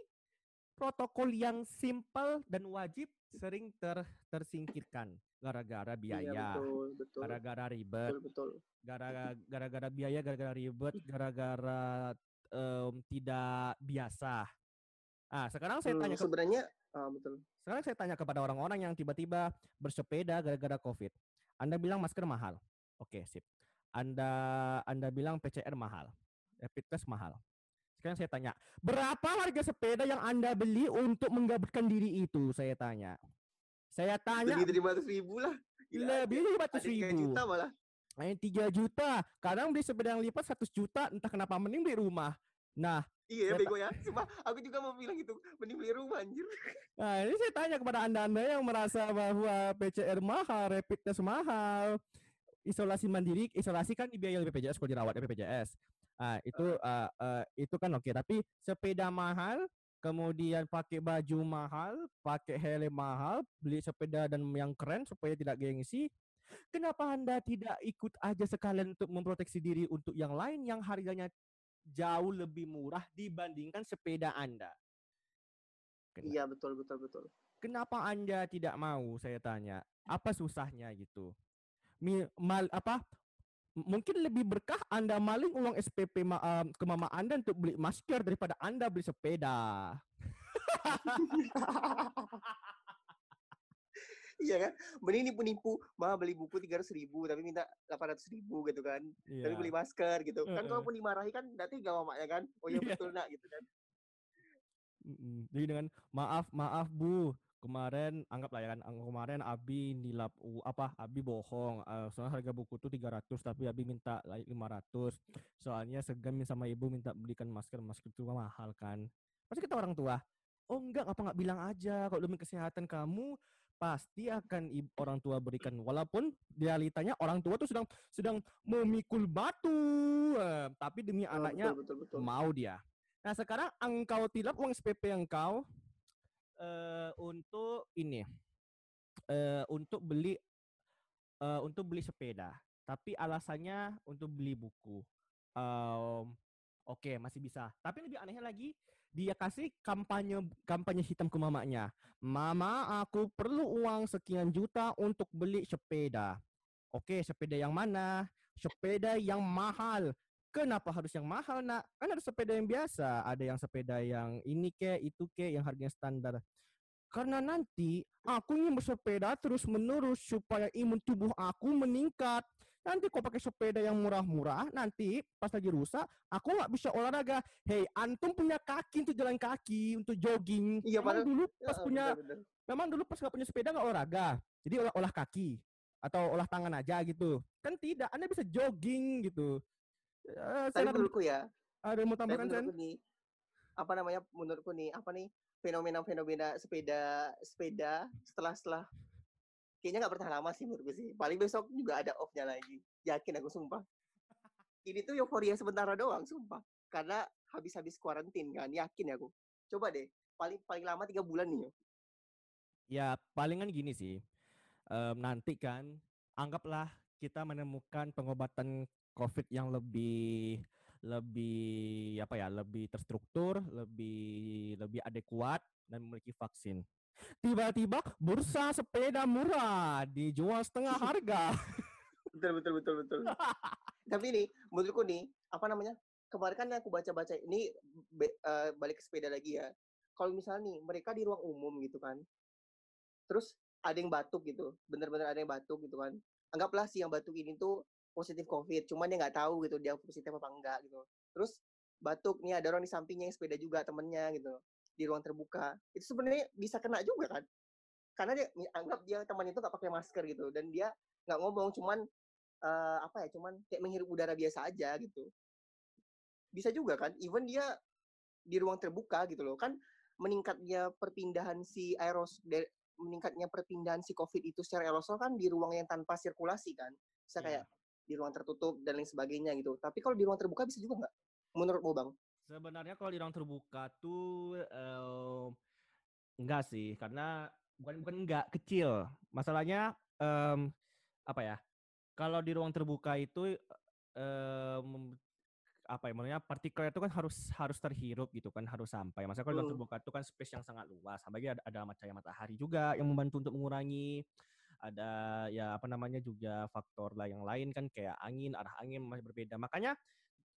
protokol yang simple dan wajib sering ter tersingkirkan gara-gara iya, biaya gara-gara ribet gara-gara gara-gara biaya gara-gara ribet gara-gara um, tidak biasa Ah, sekarang saya Hmm, tanya ke, sebenarnya ah, betul. sekarang saya tanya kepada orang-orang yang tiba-tiba bersepeda gara-gara COVID. Anda bilang masker mahal. Oke, sip. Anda Anda bilang PCR mahal. Rapid test mahal. Sekarang saya tanya, berapa harga sepeda yang Anda beli untuk menggabungkan diri itu? Saya tanya. Saya tanya Lebih dari 500 ribu lah. Gila, lebih 500 tiga ribu. juta malah. Main 3 juta. Kadang beli sepeda yang lipat 100 juta, entah kenapa mending beli rumah. Nah, Iya, Saya bego ya. Sumpah, aku juga mau bilang gitu. Mending beli rumah anjir. Nah, ini saya tanya kepada Anda-Anda yang merasa bahwa PCR mahal, rapid test mahal, isolasi mandiri, isolasi kan dibiayai oleh BPJS kalau dirawat oleh BPJS. Ah, itu ah, ah, itu kan oke, tapi sepeda mahal, kemudian pakai baju mahal, pakai helm mahal, beli sepeda dan yang keren supaya tidak gengsi. Kenapa Anda tidak ikut aja sekalian untuk memproteksi diri untuk yang lain yang harganya jauh lebih murah dibandingkan sepeda Anda? Kena- Iya, betul, betul, betul. Kenapa Anda tidak mau? Saya tanya. Apa susahnya gitu? Mi, mal, apa? Mungkin lebih berkah Anda maling uang SPP ma, ke mama Anda untuk beli masker daripada Anda beli sepeda. Iya kan? Mending nipu-nipu, mah beli buku 300 ribu tapi minta 800 ribu gitu kan. Tapi beli masker gitu. Kan Heeh. kalaupun dimarahi kan berarti gak mamanya kan. Oh iya Iya. betul nak gitu kan. Jadi dengan maaf maaf Bu, kemarin anggaplah ya kan kemarin Abi nilap u- apa Abi bohong. eh, soalnya harga buku tuh 300 tapi Abi minta like 500. Soalnya segan sama ibu minta belikan masker, masker itu mahal kan. Pasti kita orang tua. Oh enggak, apa nggak bilang aja kalau demi kesehatan kamu pasti akan orang tua berikan walaupun realitanya orang tua tuh sedang sedang memikul batu eh, tapi demi Oh, anaknya betul, betul, betul. mau dia. Nah sekarang engkau tilap uang SPP engkau eh untuk ini, eh untuk beli eh untuk beli sepeda, tapi alasannya untuk beli buku. Em, Oke masih bisa, tapi lebih anehnya lagi dia kasih kampanye kampanye hitam ke mamanya. Mama aku perlu uang sekian juta untuk beli sepeda. Oke sepeda yang mana? Sepeda yang mahal. Kenapa harus yang mahal, nak? Kan ada sepeda yang biasa, ada yang sepeda yang ini ke, itu ke, yang harganya standar. Karena nanti aku ingin bersepeda terus menerus supaya imun tubuh aku meningkat. Nanti kau pakai sepeda yang murah-murah, nanti pas lagi rusak, aku nggak bisa olahraga. Hei, antum punya kaki untuk jalan kaki, untuk jogging. Iya, Memang padahal- dulu Ya, pas punya betul, betul. memang dulu pas nggak punya sepeda nggak olahraga jadi olah olah kaki atau olah tangan aja gitu kan tidak anda bisa jogging gitu Eh, Tapi Sen, ada, menurutku ya, ada mau tambahkan Sen? nih apa namanya menurutku nih apa nih fenomena-fenomena sepeda sepeda setelah setelah kayaknya nggak bertahan lama sih menurutku sih. Paling besok juga ada off-nya lagi. Yakin aku sumpah. Ini tuh euforia sementara doang sumpah. Karena habis-habis kuarantin kan yakin ya aku. Coba deh paling paling lama tiga bulan nih yo. ya palingan gini sih. Em, nanti kan anggaplah kita menemukan pengobatan COVID yang lebih lebih apa ya lebih terstruktur lebih lebih adekuat dan memiliki vaksin tiba-tiba bursa sepeda murah dijual setengah harga. Betul betul betul betul. Tapi ini menurutku nih apa namanya kemarin kan aku baca-baca ini be- eh, balik ke sepeda lagi ya. Kalau misalnya nih mereka di ruang umum gitu kan terus ada yang batuk gitu bener-bener ada yang batuk gitu kan. Anggaplah si yang batuk ini tuh positif covid cuman dia nggak tahu gitu dia positif apa enggak gitu. Terus batuk nih ada orang di sampingnya yang sepeda juga temennya gitu di ruang terbuka itu sebenarnya bisa kena juga kan? Karena dia anggap dia teman itu nggak pakai masker gitu dan dia nggak ngomong cuman eh, apa ya cuman kayak menghirup udara biasa aja gitu. Bisa juga kan? Even dia di ruang terbuka gitu loh kan meningkatnya perpindahan si aeros meningkatnya perpindahan si covid itu secara aerosol kan di ruang yang tanpa sirkulasi kan? Bisa Iya. kayak di ruang tertutup dan lain sebagainya gitu. Tapi kalau di ruang terbuka bisa juga nggak? Menurutmu bang Sebenarnya kalau di ruang terbuka tuh eh, enggak sih, karena bukan bukan enggak kecil. Masalahnya em, apa ya? Kalau di ruang terbuka itu em, apa ya? Maksudnya partikel itu kan harus harus terhirup gitu kan, harus sampai. Maksudnya kalau di ruang terbuka itu kan space yang sangat luas. Apalagi ada, ada cahaya matahari juga yang membantu untuk mengurangi ada ya apa namanya juga faktor lah yang lain kan kayak angin arah angin masih berbeda makanya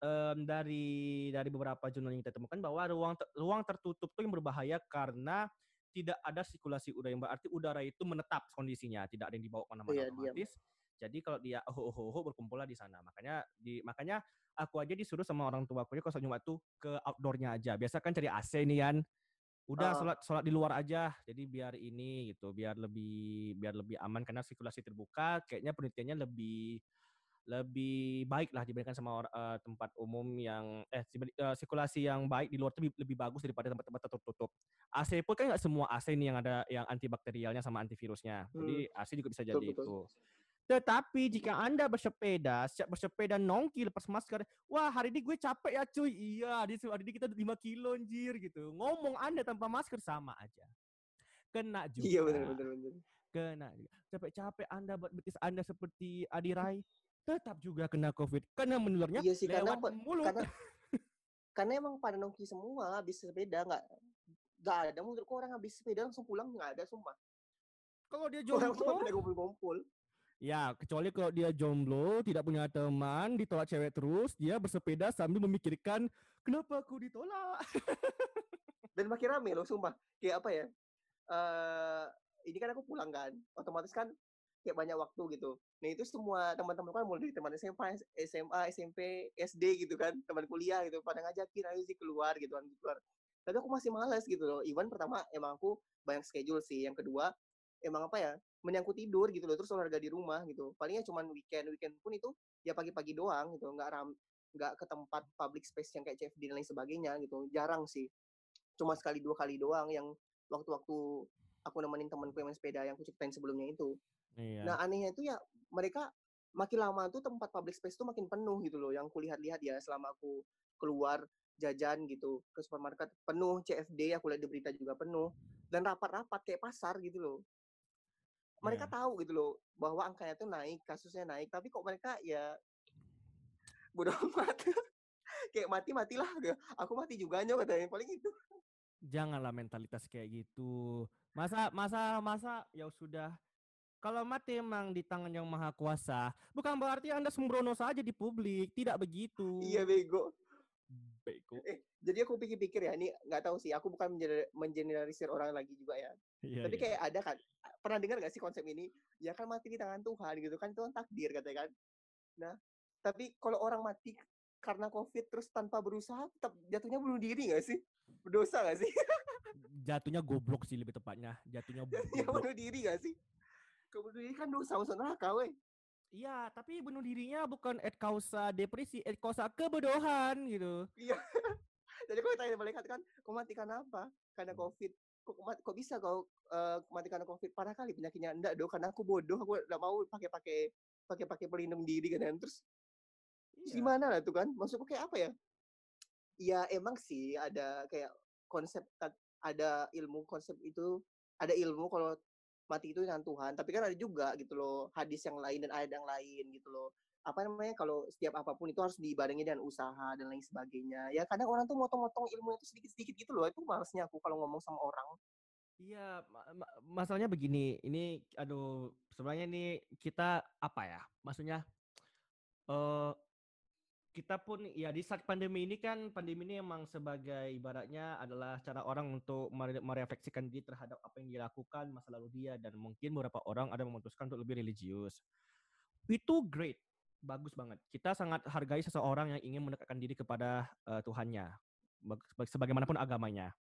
um, dari dari beberapa jurnal yang kita temukan bahwa ruang ruang tertutup itu yang berbahaya karena tidak ada sirkulasi udara yang berarti udara itu menetap kondisinya, tidak ada yang dibawa ke mana-mana Iya, otomatis. Jadi kalau dia oh oh oh, oh berkumpullah di sana. Makanya di makanya aku aja disuruh sama orang tua aku kalau Jumat tuh ke outdoornya aja. Biasa kan cari AC nih kan. Udah Ah. sholat sholat di luar aja. Jadi biar ini gitu, biar lebih biar lebih aman karena sirkulasi terbuka. Kayaknya penelitiannya lebih lebih baik lah dibandingkan sama eh, tempat umum yang eh eh, sirkulasi yang baik di luar itu lebih, lebih bagus daripada tempat-tempat tertutup. AC pun kan nggak semua AC nih yang ada yang antibakterialnya sama antivirusnya. Jadi AC juga bisa jadi Hmm. betul. itu. Tetapi jika Anda bersepeda, siap bersepeda nongki lepas masker, wah hari ini gue capek ya cuy. Iya, hari ini- hari ini kita 5 kilo anjir gitu. Ngomong Anda tanpa masker sama aja. Kena juga. Iya benar benar benar. Kena juga. Capek-capek Anda buat betis Anda seperti Adirai, tetap juga kena COVID. Karena menularnya Iya sih, karena lewat pe- mulut. karena karena emang pada nongki semua habis sepeda nggak nggak ada menurutku orang habis sepeda langsung pulang? Nggak ada sumpah. Kalau dia orang jomblo, pada kumpul-kumpul ya kecuali kalau dia jomblo, tidak punya teman, ditolak cewek terus, dia bersepeda sambil memikirkan kenapa aku ditolak. dan makin rame loh sumpah. Kayak apa ya? Eh ini kan aku pulang kan otomatis kan kayak banyak waktu gitu. Nah itu semua teman-teman kan mulai dari teman SMA SMA SMP SD gitu kan teman kuliah gitu pada ngajakin ayo sih keluar gitu kan keluar. Tapi aku masih malas gitu loh. Iwan pertama emang aku banyak schedule sih. Yang kedua emang apa ya menyangkut tidur gitu loh terus olahraga di rumah gitu. Palingnya cuman weekend. Weekend pun itu ya pagi-pagi doang gitu nggak ram nggak ke tempat public space yang kayak CFD dan lain sebagainya gitu. Jarang sih. Cuma sekali dua kali doang yang waktu-waktu aku nemenin temanku yang main sepeda yang aku ceritain sebelumnya itu. Iya. Nah anehnya itu ya mereka makin lama tuh tempat public space tuh makin penuh gitu loh. Yang kulihat-lihat ya selama aku keluar jajan gitu ke supermarket penuh CFD aku lihat di berita juga penuh dan rapat-rapat kayak pasar gitu loh. Mereka Iya. tahu gitu loh bahwa angkanya tuh naik, kasusnya naik, tapi kok mereka ya bodoh amat. kayak mati matilah aku mati juga nyok katanya paling itu Janganlah mentalitas kayak gitu. Masa masa masa ya sudah kalau mati emang di tangan yang maha kuasa, bukan berarti Anda sembrono saja di publik, tidak begitu. iya bego bego. eh jadi aku pikir-pikir ya ini nggak tahu sih aku bukan mengener- mengeneralisir orang lagi juga ya Iya, tapi iya. kayak ada kan pernah dengar nggak sih konsep ini ya kan mati di tangan Tuhan gitu kan Tuhan takdir katanya kan nah tapi kalau orang mati karena covid terus tanpa berusaha tetap jatuhnya bunuh diri nggak sih berdosa nggak sih jatuhnya goblok sih lebih tepatnya. Jatuhnya ya bunuh diri nggak sih kalau bunuh diri kan dosa masuk neraka weh. Iya, tapi bunuh dirinya bukan et causa depresi, et causa kebodohan gitu. jadi kalau tanya malaikat kan kau mati karena apa? Karena covid. Kok, kok bisa kau eh, mati karena covid? Parah kali penyakitnya. Enggak dong karena aku bodoh. Aku nggak mau pakai pakai pakai pakai pelindung diri kan. Terus Terus Iya. gimana lah tuh kan? Maksudku kayak apa ya? Ya emang sih ada kayak konsep ada ilmu konsep itu ada ilmu kalau mati itu dengan Tuhan tapi kan ada juga gitu loh hadis yang lain dan ayat yang lain gitu loh apa namanya kalau setiap apa pun itu harus dibarengi dengan usaha dan lain sebagainya ya kadang orang tuh motong-motong ilmu itu sedikit-sedikit gitu loh itu malesnya aku kalau ngomong sama orang Iya, ma- ma- masalahnya begini. Ini, aduh, sebenarnya ini kita apa ya? Maksudnya, eh kita pun ya di saat pandemi ini kan pandemi ini emang sebagai ibaratnya adalah cara orang untuk mere- merefleksikan diri terhadap apa yang dilakukan masa lalu dia dan mungkin beberapa orang ada memutuskan untuk lebih religius. Itu great, bagus banget. Kita sangat hargai seseorang yang ingin mendekatkan diri kepada eh, Tuhannya, bag- bag- sebagaimanapun agamanya.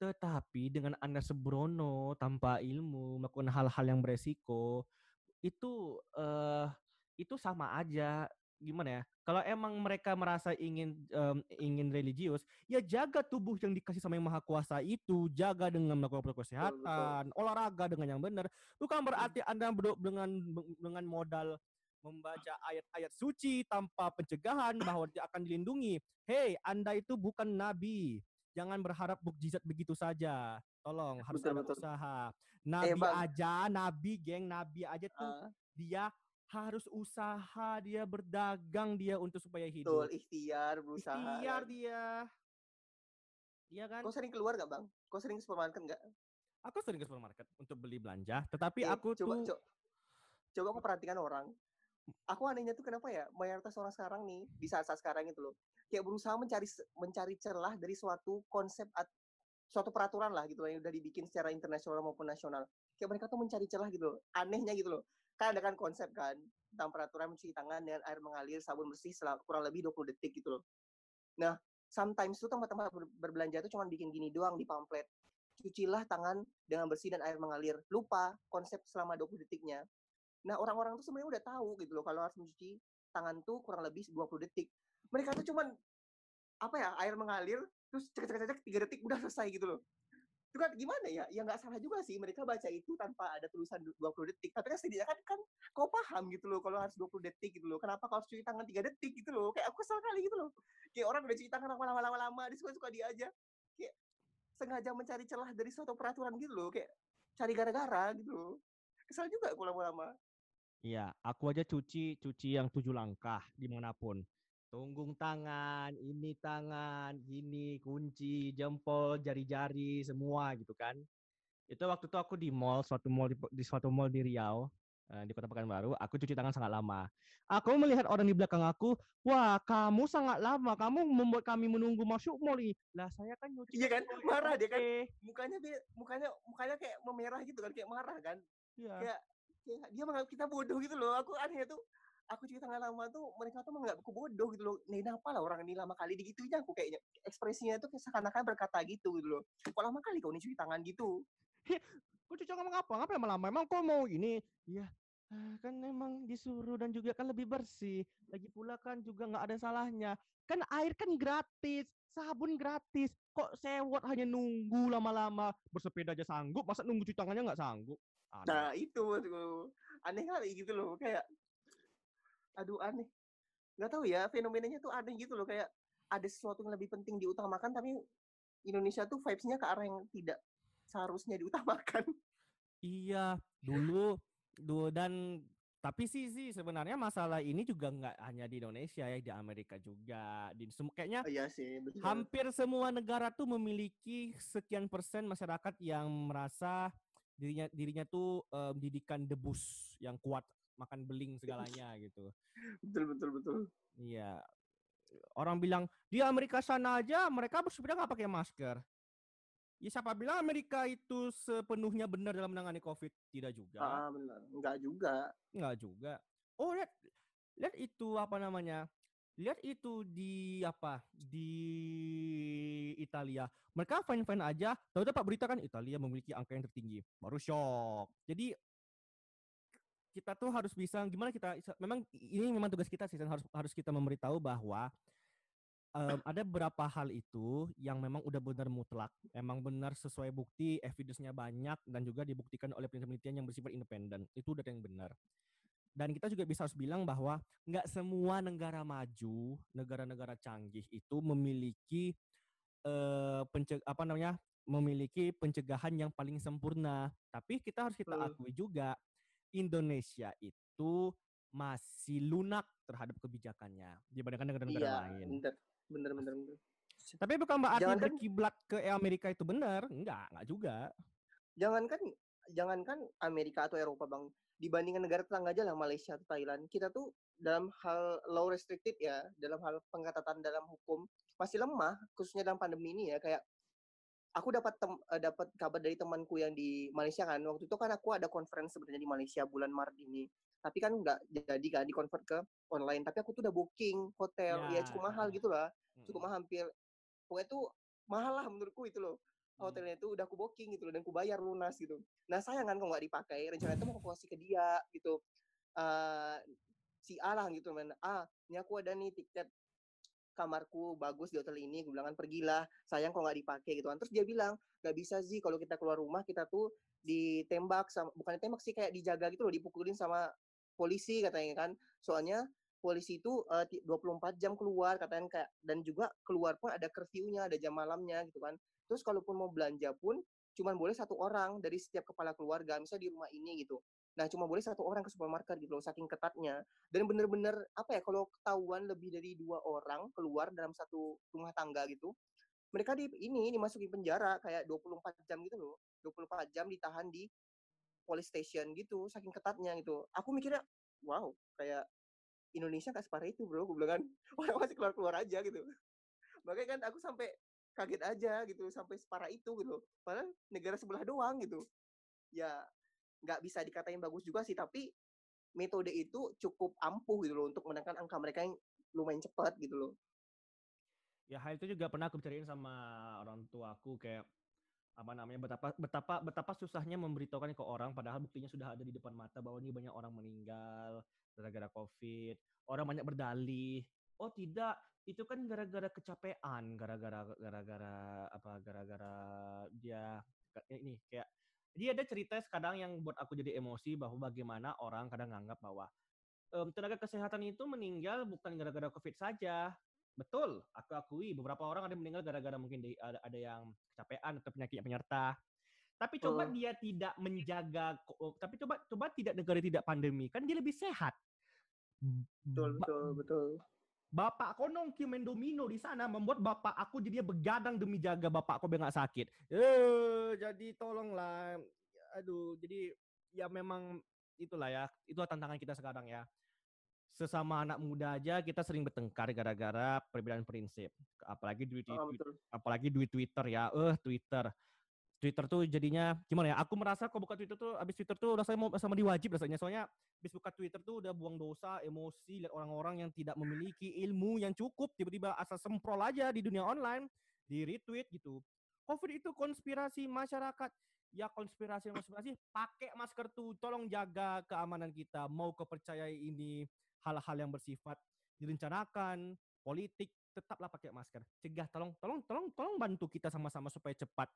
Tetapi dengan Anda sembrono tanpa ilmu melakukan hal-hal yang beresiko itu eh itu sama aja gimana ya? Kalau emang mereka merasa ingin em, ingin religius, ya jaga tubuh yang dikasih sama yang maha kuasa itu, jaga dengan melakukan protokol kesehatan, olahraga dengan yang benar. Bukan berarti Anda berdo- dengan dengan modal membaca ayat-ayat suci tanpa pencegahan bahwa dia akan dilindungi. Hei, Anda itu bukan nabi. Jangan berharap mukjizat begitu saja. Tolong harus Betul, ada betul. usaha. Nabi Bang. aja, nabi geng, nabi aja tuh Ah, dia harus usaha, dia berdagang dia untuk supaya betul hidup. ikhtiar berusaha Ikhtiar kan. dia. Iya kan? kau sering keluar gak bang kau sering ke supermarket nggak Aku sering ke supermarket untuk beli belanja, tetapi Eh, aku coba, tuh co- coba aku perhatikan orang. Aku anehnya tuh kenapa ya mayoritas orang sekarang nih di saat-saat sekarang itu loh kayak berusaha mencari mencari celah dari suatu konsep suatu peraturan lah gitu yang udah dibikin secara internasional maupun nasional. Kayak mereka tuh mencari celah gitu loh. Anehnya gitu loh. Kan ada kan konsep kan tentang peraturan mencuci tangan dengan air mengalir sabun bersih selama kurang lebih 20 detik gitu loh. Nah, sometimes tuh tempat-tempat berbelanja tuh cuma bikin gini doang di pamflet. Cucilah tangan dengan bersih dan air mengalir. Lupa konsep selama 20 detiknya. Nah, orang-orang tuh sebenarnya udah tahu gitu loh kalau harus mencuci tangan tuh kurang lebih 20 detik. Mereka tuh cuman apa ya, air mengalir, terus cek cek cek tiga detik udah selesai gitu loh itu kan gimana ya ya nggak salah juga sih mereka baca itu tanpa ada tulisan 20 detik. Tapi kan setidaknya kan kan kau paham gitu loh kalau harus 20 detik gitu loh. Kenapa kau harus cuci tangan tiga detik gitu loh? Kayak aku kesel kali gitu loh. Kayak orang udah cuci tangan lama-lama lama dia suka-suka dia aja. Kayak sengaja mencari celah dari suatu peraturan gitu loh. Kayak cari gara-gara gitu loh. Kesel juga aku lama-lama. Iya, aku aja cuci cuci yang tujuh langkah di mana pun tunggung tangan, ini tangan, gini, kunci, jempol, jari-jari, semua gitu kan. Itu waktu itu aku di mall, suatu mall di, di suatu mall di Riau, uh, di Kota Pekanbaru, aku cuci tangan sangat lama. Aku melihat orang di belakang aku, wah kamu sangat lama, kamu membuat kami menunggu masuk mall ini. Lah saya kan nyuci. Iya kan, marah dia kan. Mukanya mukanya mukanya kayak memerah gitu kan, kayak marah kan. Iya. Kayak, kayak dia menganggap kita bodoh gitu loh. Aku aneh tuh aku cuci tangan lama tuh mereka tuh menganggap aku bodoh gitu loh. Nih apa lah orang ini lama kali digituin aku kayaknya. Ekspresinya tuh kayak seakan-akan berkata gitu gitu loh. Kok lama kali kau nih cuci tangan gitu? kok cuci tangan apa? Ngapa lama-lama? Emang kau mau ini? Iya, ah, kan emang disuruh dan juga kan lebih bersih. Lagi pula kan juga nggak ada salahnya. Kan air kan gratis, sabun gratis. Kok sewot hanya nunggu lama-lama? Bersepeda aja sanggup, masa nunggu cuci tangannya nggak sanggup? Aneh. Nah itu tuh aneh kali gitu loh. Kayak aduh aneh. Nggak tahu ya fenomenanya tuh aneh gitu loh kayak ada sesuatu yang lebih penting diutamakan tapi Indonesia tuh vibes-nya ke arah yang tidak seharusnya diutamakan. Iya dulu dulu dan tapi sih sih sebenarnya masalah ini juga nggak hanya di Indonesia ya di Amerika juga di semua kayaknya oh, iya sih, betul. hampir semua negara tuh memiliki sekian persen masyarakat yang merasa dirinya dirinya tuh um, didikan debus yang kuat makan beling segalanya gitu. Betul betul betul. Iya. Orang bilang di Amerika sana aja mereka bersepeda nggak pakai masker. Ya siapa bilang Amerika itu sepenuhnya benar dalam menangani COVID? Tidak juga. Ah benar. Enggak juga. Enggak juga. Oh lihat lihat itu apa namanya? Lihat itu di apa di Italia. Mereka fine fine aja. Tahu dapat berita kan Italia memiliki angka yang tertinggi. Baru shock. Jadi kita tuh harus bisa gimana kita memang ini memang tugas kita sih harus harus kita memberitahu bahwa um, ada beberapa hal itu yang memang udah benar mutlak, emang benar sesuai bukti, evidence-nya banyak dan juga dibuktikan oleh penelitian yang bersifat independen. Itu udah yang benar. Dan kita juga bisa harus bilang bahwa nggak semua negara maju, negara-negara canggih itu memiliki uh, apa namanya memiliki pencegahan yang paling sempurna. Tapi kita harus kita akui juga Indonesia itu masih lunak terhadap kebijakannya dibandingkan negara-negara iya, lain. Bener, bener, bener, bener. Tapi bukan berarti jangan berkiblat ke Amerika itu benar, enggak, enggak juga. Jangankan jangankan Amerika atau Eropa, Bang. Dibandingkan negara tetangga aja lah Malaysia atau Thailand, kita tuh dalam hal low restricted ya, dalam hal pengetatan dalam hukum masih lemah, khususnya dalam pandemi ini ya, kayak aku dapat uh, dapat kabar dari temanku yang di Malaysia kan. Waktu itu kan aku ada conference sebenarnya di Malaysia bulan Maret ini. Tapi kan nggak jadi kan di convert ke online. Tapi aku tuh udah booking hotel. Ya, ya cukup mahal gitu lah. Cukup mahal hampir pokoknya tuh mahal lah menurutku itu loh. Hmm. hotelnya itu udah aku booking gitu loh dan aku bayar lunas gitu. Nah sayang kan kalau nggak dipakai. Rencana itu mau aku kasih ke dia gitu. Uh, si A lah gitu men. Ah ini aku ada nih tiket kamarku bagus di hotel ini gue bilang kan pergilah sayang kok nggak dipakai gitu kan. Terus dia bilang nggak bisa sih kalau kita keluar rumah kita tuh ditembak sama bukan ditembak sih kayak dijaga gitu loh dipukulin sama polisi katanya kan. Soalnya polisi itu uh, 24 jam keluar katanya kayak dan juga keluar pun ada curfew-nya ada jam malamnya gitu kan. Terus kalaupun mau belanja pun cuman boleh satu orang dari setiap kepala keluarga misalnya di rumah ini gitu Nah, cuma boleh satu orang ke supermarket gitu loh, saking ketatnya. Dan bener-bener, apa ya, kalau ketahuan lebih dari dua orang keluar dalam satu rumah tangga gitu, mereka di ini dimasukin penjara kayak 24 jam gitu loh. 24 jam ditahan di police station gitu, saking ketatnya gitu. Aku mikirnya, wow, kayak Indonesia nggak separah itu bro gue bilang kan orang masih keluar keluar aja gitu makanya kan aku sampai kaget aja gitu sampai separah itu gitu padahal negara sebelah doang gitu ya nggak bisa dikatain bagus juga sih tapi metode itu cukup ampuh gitu loh untuk menekan angka mereka yang lumayan cepat gitu loh. Ya hal itu juga pernah aku bicarain sama orang tua aku kayak apa namanya betapa betapa betapa susahnya memberitahukan ke orang padahal buktinya sudah ada di depan mata bahwa ini banyak orang meninggal gara-gara covid orang banyak berdalih. Oh tidak itu kan gara-gara kecapean gara-gara gara-gara apa gara-gara dia ini kayak dia ada cerita sekarang yang buat aku jadi emosi bahwa bagaimana orang kadang nganggap bahwa um, tenaga kesehatan itu meninggal bukan gara-gara covid saja. Betul aku akui beberapa orang ada yang meninggal gara-gara mungkin di, ada, ada yang kecapean atau penyakit penyerta. Tapi coba oh. dia tidak menjaga tapi coba coba tidak negara tidak pandemi kan dia lebih sehat. Betul betul betul Bapak aku nongki main domino di sana membuat bapak aku jadi begadang demi jaga bapak aku biar nggak sakit. Eh, jadi tolonglah. Aduh, jadi ya memang itulah ya, itu tantangan kita sekarang ya. Sesama anak muda aja kita sering bertengkar gara-gara perbedaan prinsip. Apalagi duit, oh, apalagi duit Twitter ya. Eh, Twitter Twitter tuh jadinya gimana ya? Aku merasa kok buka Twitter tuh abis Twitter tuh rasanya mau sama diwajib rasanya. Soalnya abis buka Twitter tuh udah buang dosa, emosi lihat orang-orang yang tidak memiliki ilmu yang cukup tiba-tiba asal semprol aja di dunia online, di retweet gitu. Covid itu konspirasi masyarakat. Ya konspirasi konspirasi, pakai masker tuh, tolong jaga keamanan kita. Mau kepercayai ini hal-hal yang bersifat direncanakan, politik, tetaplah pakai masker. Cegah, tolong, tolong, tolong, tolong bantu kita sama-sama supaya cepat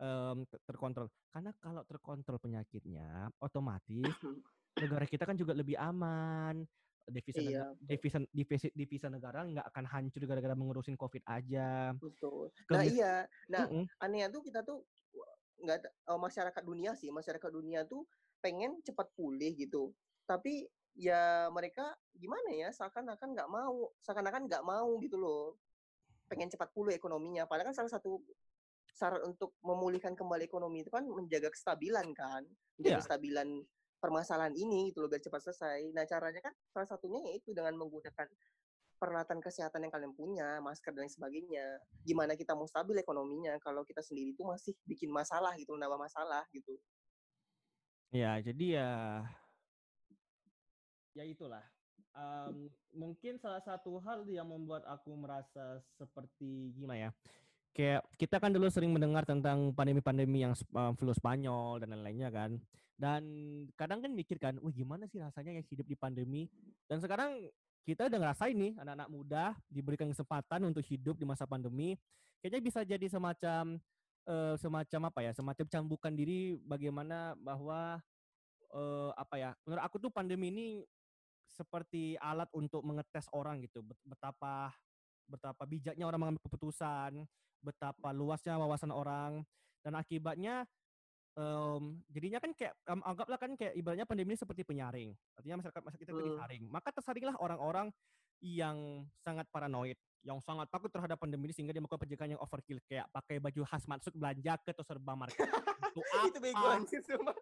um, terkontrol. Karena kalau terkontrol penyakitnya, otomatis negara kita kan juga lebih aman. Devisa, iya, negara, devisa, devisa, devisa negara nggak akan hancur gara-gara mengurusin COVID aja. Betul. Nah iya, nah -uh. anehnya tuh kita tuh nggak uh, masyarakat dunia sih, masyarakat dunia tuh pengen cepat pulih gitu. Tapi ya mereka gimana ya seakan-akan nggak mau seakan-akan nggak mau gitu loh pengen cepat pulih ekonominya padahal kan salah satu syarat untuk memulihkan kembali ekonomi itu kan menjaga kestabilan kan, menjaga yeah. kestabilan permasalahan ini itu loh biar cepat selesai. Nah caranya kan salah satunya yaitu dengan menggunakan peralatan kesehatan yang kalian punya, masker dan sebagainya. Gimana kita mau stabil ekonominya kalau kita sendiri itu masih bikin masalah gitu, nambah masalah gitu. Ya, jadi ya ya itulah. Um, mungkin salah satu hal yang membuat aku merasa seperti gimana ya? Kayak kita kan dulu sering mendengar tentang pandemi-pandemi yang uh, flu Spanyol dan lain-lainnya kan. Dan kadang kan mikir kan, wah gimana sih rasanya ya hidup di pandemi? Dan sekarang kita udah ngerasain nih anak-anak muda diberikan kesempatan untuk hidup di masa pandemi. Kayaknya bisa jadi semacam uh, semacam apa ya? Semacam cambukan diri bagaimana bahwa uh, apa ya? Menurut aku tuh pandemi ini seperti alat untuk mengetes orang gitu. Betapa betapa bijaknya orang mengambil keputusan, betapa luasnya wawasan orang dan akibatnya um, jadinya kan kayak um, anggaplah kan kayak ibaratnya pandemi ini seperti penyaring. Artinya masyarakat masyarakat kita disaring maka tersaringlah orang-orang yang sangat paranoid yang sangat takut terhadap pandemi ini sehingga dia melakukan pencegahan yang overkill. Kayak pakai baju khas maksud belanja ke atau serba market. Itu, itu bego anjir semua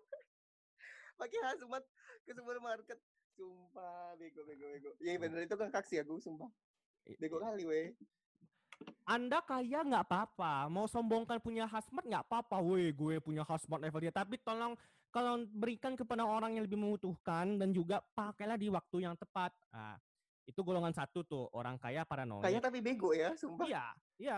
pakai hazmat ke supermarket. Sumpah bego bego bego. Ya bener itu kan kaksi aku sumpah bego kali weh anda kaya nggak apa-apa, mau sombongkan punya hasmat nggak apa-apa, weh gue punya hasmat level dia. Tapi tolong kalau berikan kepada orang yang lebih membutuhkan dan juga pakailah di waktu yang tepat. Nah, itu golongan satu tuh orang kaya paranoid. Kaya tapi bego ya, sumpah. Iya, iya.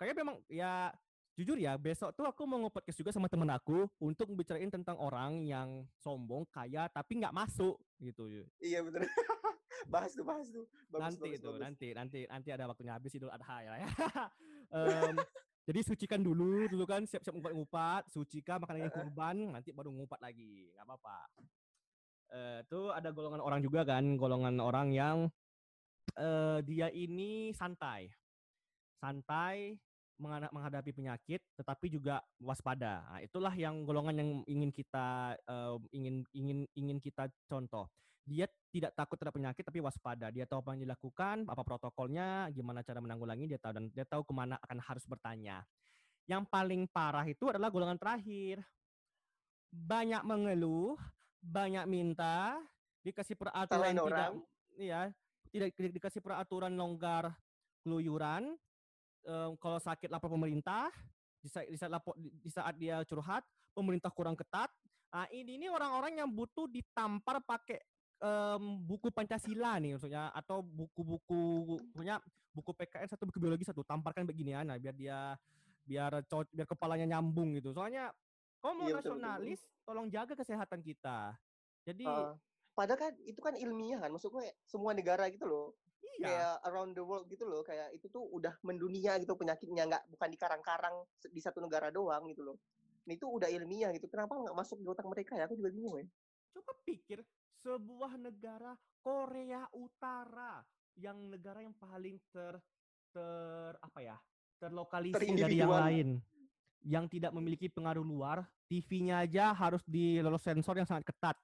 Kayak memang ya jujur ya besok tuh aku mau ngepodcast juga sama temen aku untuk bicarain tentang orang yang sombong kaya tapi nggak masuk gitu iya betul bahas tuh bahas tuh. Bagus, nanti bagus, itu bagus. nanti nanti nanti ada waktunya habis idul adha ya. Um, jadi sucikan dulu dulu kan siap-siap ngupat-ngupat sucikan makanan yang kurban nanti baru ngupat lagi nggak apa-apa. Uh, tuh ada golongan orang juga kan golongan orang yang uh, dia ini santai. Santai menghadapi penyakit tetapi juga waspada. Nah, itulah yang golongan yang ingin kita uh, ingin ingin ingin kita contoh dia tidak takut terhadap penyakit tapi waspada. Dia tahu apa yang dilakukan, apa protokolnya, gimana cara menanggulangi, dia tahu dan dia tahu ke mana akan harus bertanya. Yang paling parah itu adalah golongan terakhir. Banyak mengeluh, banyak minta, dikasih peraturan tidak, iya tidak di- dikasih peraturan longgar keluyuran em, kalau sakit lapor pemerintah di saat, di saat lapor di saat dia curhat pemerintah kurang ketat ah ini ini orang-orang yang butuh ditampar pakai em, buku Pancasila nih maksudnya atau buku-buku punya buku PKN satu buku biologi satu tamparkan beginian nah, biar dia biar co- biar kepalanya nyambung gitu. Soalnya kalau mau Iya, betul, betul, betul. nasionalis tolong jaga kesehatan kita. Jadi Uh, padahal kan itu kan ilmiah kan, maksud gue semua negara gitu loh, iya kayak around the world gitu loh, kayak itu tuh udah mendunia gitu penyakitnya, nggak bukan di karang-karang di satu negara doang gitu loh. Ini tuh udah ilmiah gitu, kenapa nggak masuk di otak mereka ya? Aku juga bingung ya. coba pikir sebuah negara Korea Utara yang negara yang paling ter ter apa ya terlokalisir dari yang lain yang tidak memiliki pengaruh luar TV-nya aja harus di lolos sensor yang sangat ketat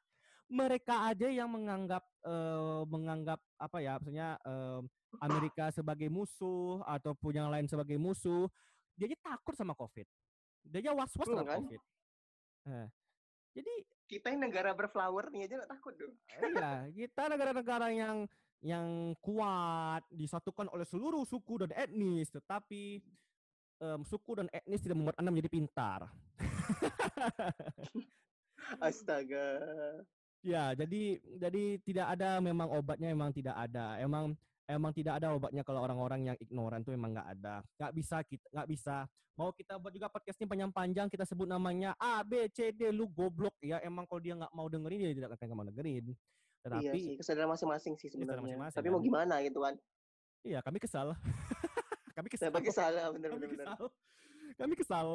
mereka aja yang menganggap eh, menganggap apa ya maksudnya eh, Amerika sebagai musuh ataupun yang lain sebagai musuh dia aja takut sama COVID dia aja was-was Hmm, sama kan? COVID Eh, jadi Kita yang negara berflower nih aja nggak takut dong. iya, kita negara-negara yang yang kuat disatukan oleh seluruh suku dan etnis, tetapi em, suku dan etnis tidak membuat anda menjadi pintar. Astaga. Ya, jadi jadi tidak ada memang obatnya memang tidak ada. Emang emang tidak ada obatnya kalau orang-orang yang ignoran tuh memang nggak ada. Nggak bisa kita nggak bisa. Mau kita buat juga podcast ini panjang-panjang kita sebut namanya A B C D lu goblok ya. Emang kalau dia nggak mau dengerin dia tidak akan mau dengerin. iya Tetapi sih, kesadaran masing-masing sih sebenarnya. masing-masing, Tapi kan? mau gimana gitu kan? iya kami kesal. kami kesal. Saya pakai salah kami kesal. Kami kesal.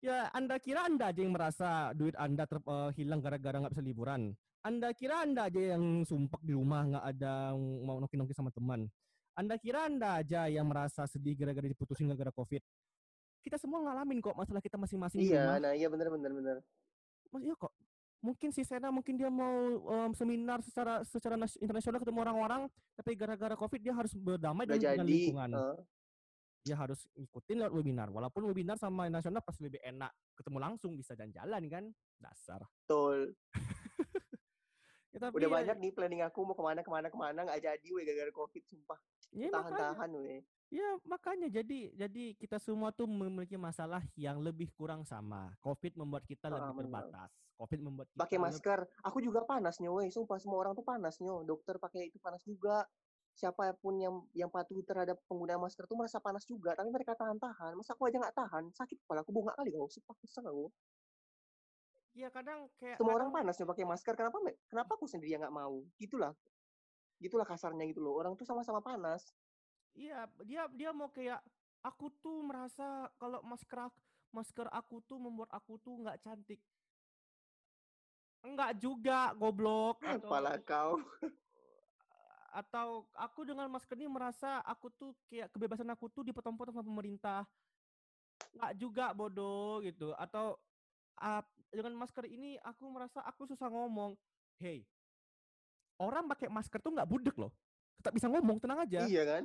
Ya, Anda kira Anda aja yang merasa duit Anda ter, eh, hilang gara-gara nggak bisa liburan. Anda kira Anda aja yang sumpek di rumah nggak ada mau nongki-nongki sama teman. Anda kira Anda aja yang merasa sedih gara-gara diputusin gara-gara COVID. Kita semua ngalamin kok masalah kita masing-masing Iya, rumah. nah iya bener-bener bener. Mas, iya kok. Mungkin si Sena mungkin dia mau em, seminar secara secara nas- internasional ketemu orang-orang, tapi gara-gara COVID dia harus berdamai dengan, lingkungan. eh, dia harus ngikutin lewat webinar. Walaupun webinar sama nasional pasti lebih enak ketemu langsung bisa jalan-jalan kan. Dasar. betul. Ya, tapi Udah ya- banyak nih planning aku mau ke mana ke mana ke mana nggak jadi weh gara-gara covid sumpah. Ya, makanya, Tahan-tahan weh. ya makanya jadi jadi kita semua tuh memiliki masalah yang lebih kurang sama. Covid membuat kita Ah, lebih benar. terbatas. Covid membuat kita Pakai lebih- masker. Aku juga panas nih weh. Sumpah semua orang tuh panas nyo. Dokter pakai itu panas juga. Siapa pun yang yang patuh terhadap penggunaan masker tuh merasa panas juga, tapi mereka tahan-tahan. Masa aku aja nggak tahan? Sakit kepala aku bongkak kali kau. Sumpah kesel aku. Ya kadang kayak Semua orang panas nih pakai masker. Kenapa kenapa aku sendiri yang nggak mau? Gitulah. Gitulah kasarnya gitu loh. Orang tuh sama-sama panas. Iya, dia dia mau kayak aku tuh merasa kalau masker masker aku tuh membuat aku tuh nggak cantik. Enggak juga, goblok. Atau, Kepala kau. Atau aku dengan masker ini merasa aku tuh kayak kebebasan aku tuh dipotong-potong sama pemerintah. Enggak juga bodoh gitu. Atau ah, dengan masker ini aku merasa aku susah ngomong. Hey, orang pakai masker tuh nggak budek loh. Tetap bisa ngomong, tenang aja. Iya kan?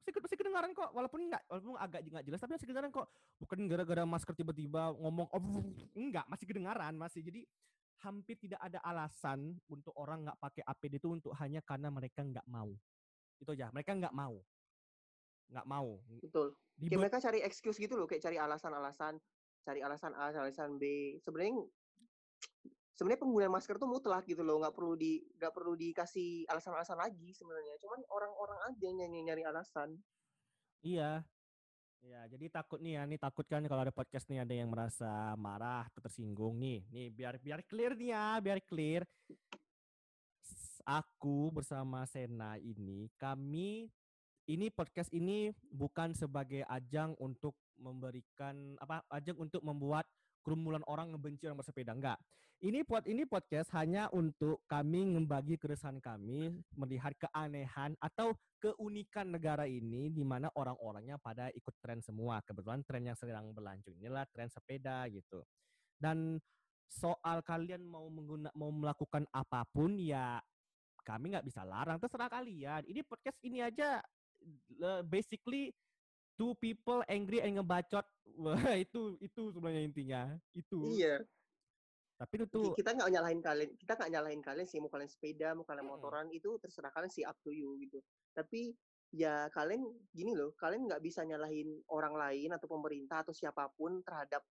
Masih, masih kedengaran kok, walaupun enggak, walaupun agak nggak jelas, tapi masih kedengaran kok. Bukan gara-gara masker tiba-tiba ngomong, oh, enggak, masih kedengaran, masih. Jadi hampir tidak ada alasan untuk orang nggak pakai APD itu untuk hanya karena mereka nggak mau. Itu aja, mereka nggak mau. Nggak mau. Betul. Di Kayak mereka cari excuse gitu loh, kayak cari alasan-alasan, cari alasan A, alasan B. Sebenarnya sebenarnya penggunaan masker tuh mutlak gitu loh, nggak perlu di nggak perlu dikasih alasan-alasan lagi sebenarnya. Cuman orang-orang aja yang nyari, nyari alasan. Iya. Ya, jadi takut nih ya, nih takut kan kalau ada podcast nih ada yang merasa marah atau tersinggung nih. Nih biar biar clear nih ya, biar clear. Aku bersama Sena ini, kami ini podcast ini bukan sebagai ajang untuk memberikan apa ajang untuk membuat kerumunan orang ngebenci orang bersepeda enggak. Ini buat ini podcast hanya untuk kami membagi keresahan kami melihat keanehan atau keunikan negara ini di mana orang-orangnya pada ikut tren semua. Kebetulan tren yang sedang berlanjut inilah tren sepeda gitu. Dan soal kalian mau mengguna mau melakukan apa pun ya kami nggak bisa larang terserah kalian. Ini podcast ini aja basically two people angry and ngebacot. Wah, itu itu sebenarnya intinya. Itu. Iya. Tapi itu tuh kita nggak nyalahin kalian, kita nggak nyalahin kalian sih mau kalian sepeda, mau kalian motoran itu terserah kalian sih up to you gitu. Tapi ya kalian gini loh, kalian nggak bisa nyalahin orang lain atau pemerintah atau siapa pun terhadap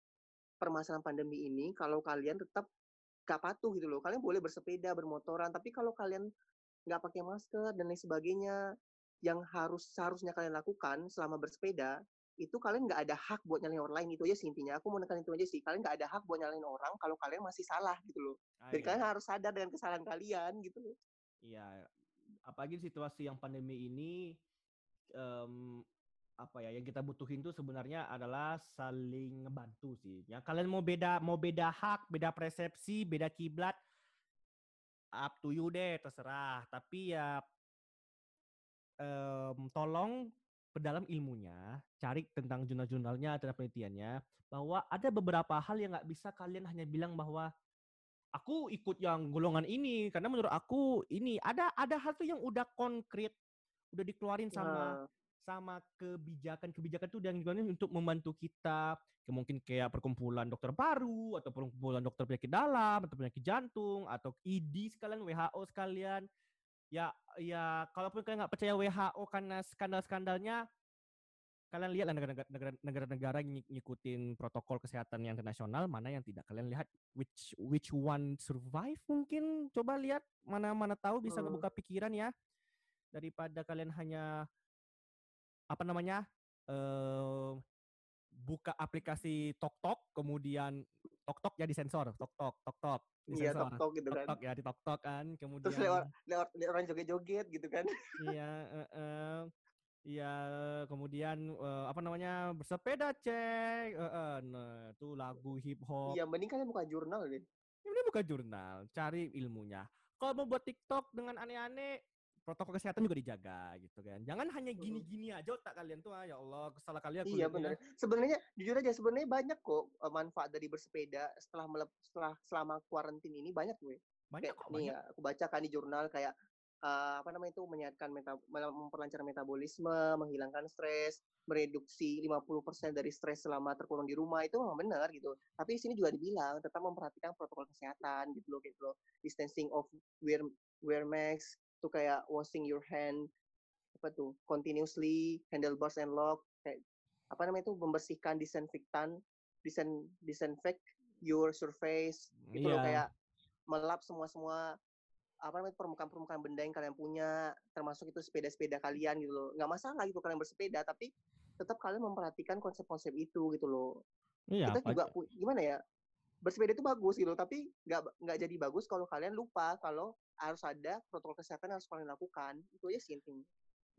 permasalahan pandemi ini kalau kalian tetap nggak patuh gitu loh. Kalian boleh bersepeda, bermotoran, tapi kalau kalian nggak pakai masker dan lain sebagainya yang harus seharusnya kalian lakukan selama bersepeda itu kalian nggak ada hak buat nyalain orang lain itu aja sih intinya aku mau nekan itu aja sih kalian nggak ada hak buat nyalain orang kalau kalian masih salah gitu loh ah, dan iya. kalian harus sadar dengan kesalahan kalian gitu loh Iya, apalagi situasi yang pandemi ini em, apa ya yang kita butuhin tuh sebenarnya adalah saling ngebantu sih. Ya kalian mau beda mau beda hak, beda persepsi, beda kiblat up to you deh, terserah. Tapi ya em, tolong perdalam ilmunya, cari tentang jurnal-jurnalnya atau penelitiannya bahwa ada beberapa hal yang nggak bisa kalian hanya bilang bahwa aku ikut yang golongan ini karena menurut aku ini. Ada ada hal tuh yang udah konkret udah dikeluarin sama Nah, sama kebijakan-kebijakan tuh yang dikeluarin untuk membantu kita. Mungkin kayak perkumpulan dokter baru atau perkumpulan dokter penyakit dalam atau penyakit jantung atau ID sekalian WHO sekalian ya ya kalaupun kalian nggak percaya WHO karena skandal-skandalnya kalian lihat lah negara-negara- negara- negara-negara yang ngik- ngikutin protokol kesehatan yang internasional mana yang tidak. Kalian lihat which which one survive mungkin? Coba lihat mana mana tahu bisa ngebuka pikiran ya. Daripada kalian hanya apa namanya eh buka aplikasi TokTok kemudian TokTok ya disensor TokTok TokTok iya tok tok gitu kan. TokTok ya di TokTok kan kemudian terus lewat lewat orang joget-joget gitu kan. Iya eh, eh, iya kemudian eh, apa namanya bersepeda cek. Eh, eh, nah itu lagu hip hop iya mending kalian buka jurnal deh. Ini bukan jurnal cari ilmunya. Kalau mau buat TikTok dengan aneh-aneh protokol kesehatan juga dijaga gitu kan. Jangan hanya gini-gini aja otak kalian tuh ah, ya Allah salah kali aku iya benar sebenarnya jujur aja sebenarnya banyak kok eh, manfaat dari bersepeda setelah melep, setelah selama kuarantin ini banyak gue. Banyak kayak kok nih banyak. ya, aku bacakan di jurnal kayak eh, apa namanya itu menyehatkan meta, memperlancar metabolisme, menghilangkan stres, mereduksi 50% dari stres selama terkurung di rumah itu memang benar gitu. Tapi di sini juga dibilang tetap memperhatikan protokol kesehatan gitu loh gitu loh. Distancing of wear wear mask tuh kayak washing your hand apa tuh continuously handlebars and lock kayak apa namanya itu membersihkan disinfektan disen disinfect your surface. Gitu loh Iya. kayak melap semua semua apa namanya permukaan-permukaan benda yang kalian punya termasuk itu sepeda-sepeda kalian gitu loh. Nggak masalah gitu kalian bersepeda tapi tetap kalian memperhatikan konsep-konsep itu gitu loh. Iya kita juga gimana ya bersepeda itu bagus gitu tapi nggak nggak jadi bagus kalau kalian lupa kalau harus ada protokol kesehatan yang harus kalian lakukan. Itu aja sih intinya.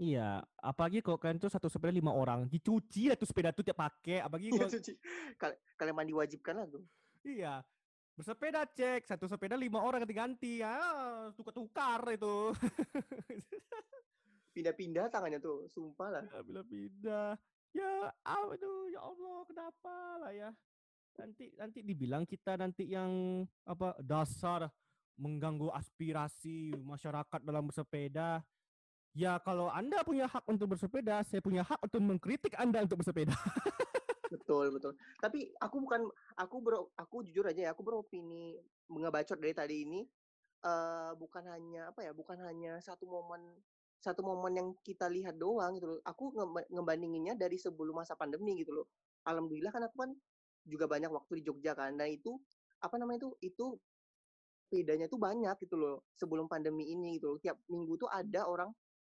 Iya, apalagi kalau kalian tuh satu sepeda lima orang, dicuci lah tuh sepeda tuh tiap pakai, apalagi Iya, kalau cuci. Kal- kalian mandi wajibkan lah tuh. Iya bersepeda cek satu sepeda lima orang ganti-ganti ya tukar-tukar itu. Pindah-pindah tangannya tuh sumpah lah. Ya bila pindah ya aduh ya Allah kenapa lah ya? Nanti nanti dibilang kita nanti yang apa dasar mengganggu aspirasi masyarakat dalam bersepeda ya kalau anda punya hak untuk bersepeda saya punya hak untuk mengkritik anda untuk bersepeda. Betul betul. Tapi aku bukan aku bro aku jujur aja ya aku beropini ngebacot dari tadi ini eh bukan hanya apa ya bukan hanya satu momen satu momen yang kita lihat doang gitu loh. Aku nge- ngebandinginnya dari sebelum masa pandemi gitu loh. Alhamdulillah kan aku kan juga banyak waktu di Jogja kan. Dan itu apa namanya itu itu bedanya tuh banyak gitu loh sebelum pandemi ini gitu loh. Tiap minggu tuh ada orang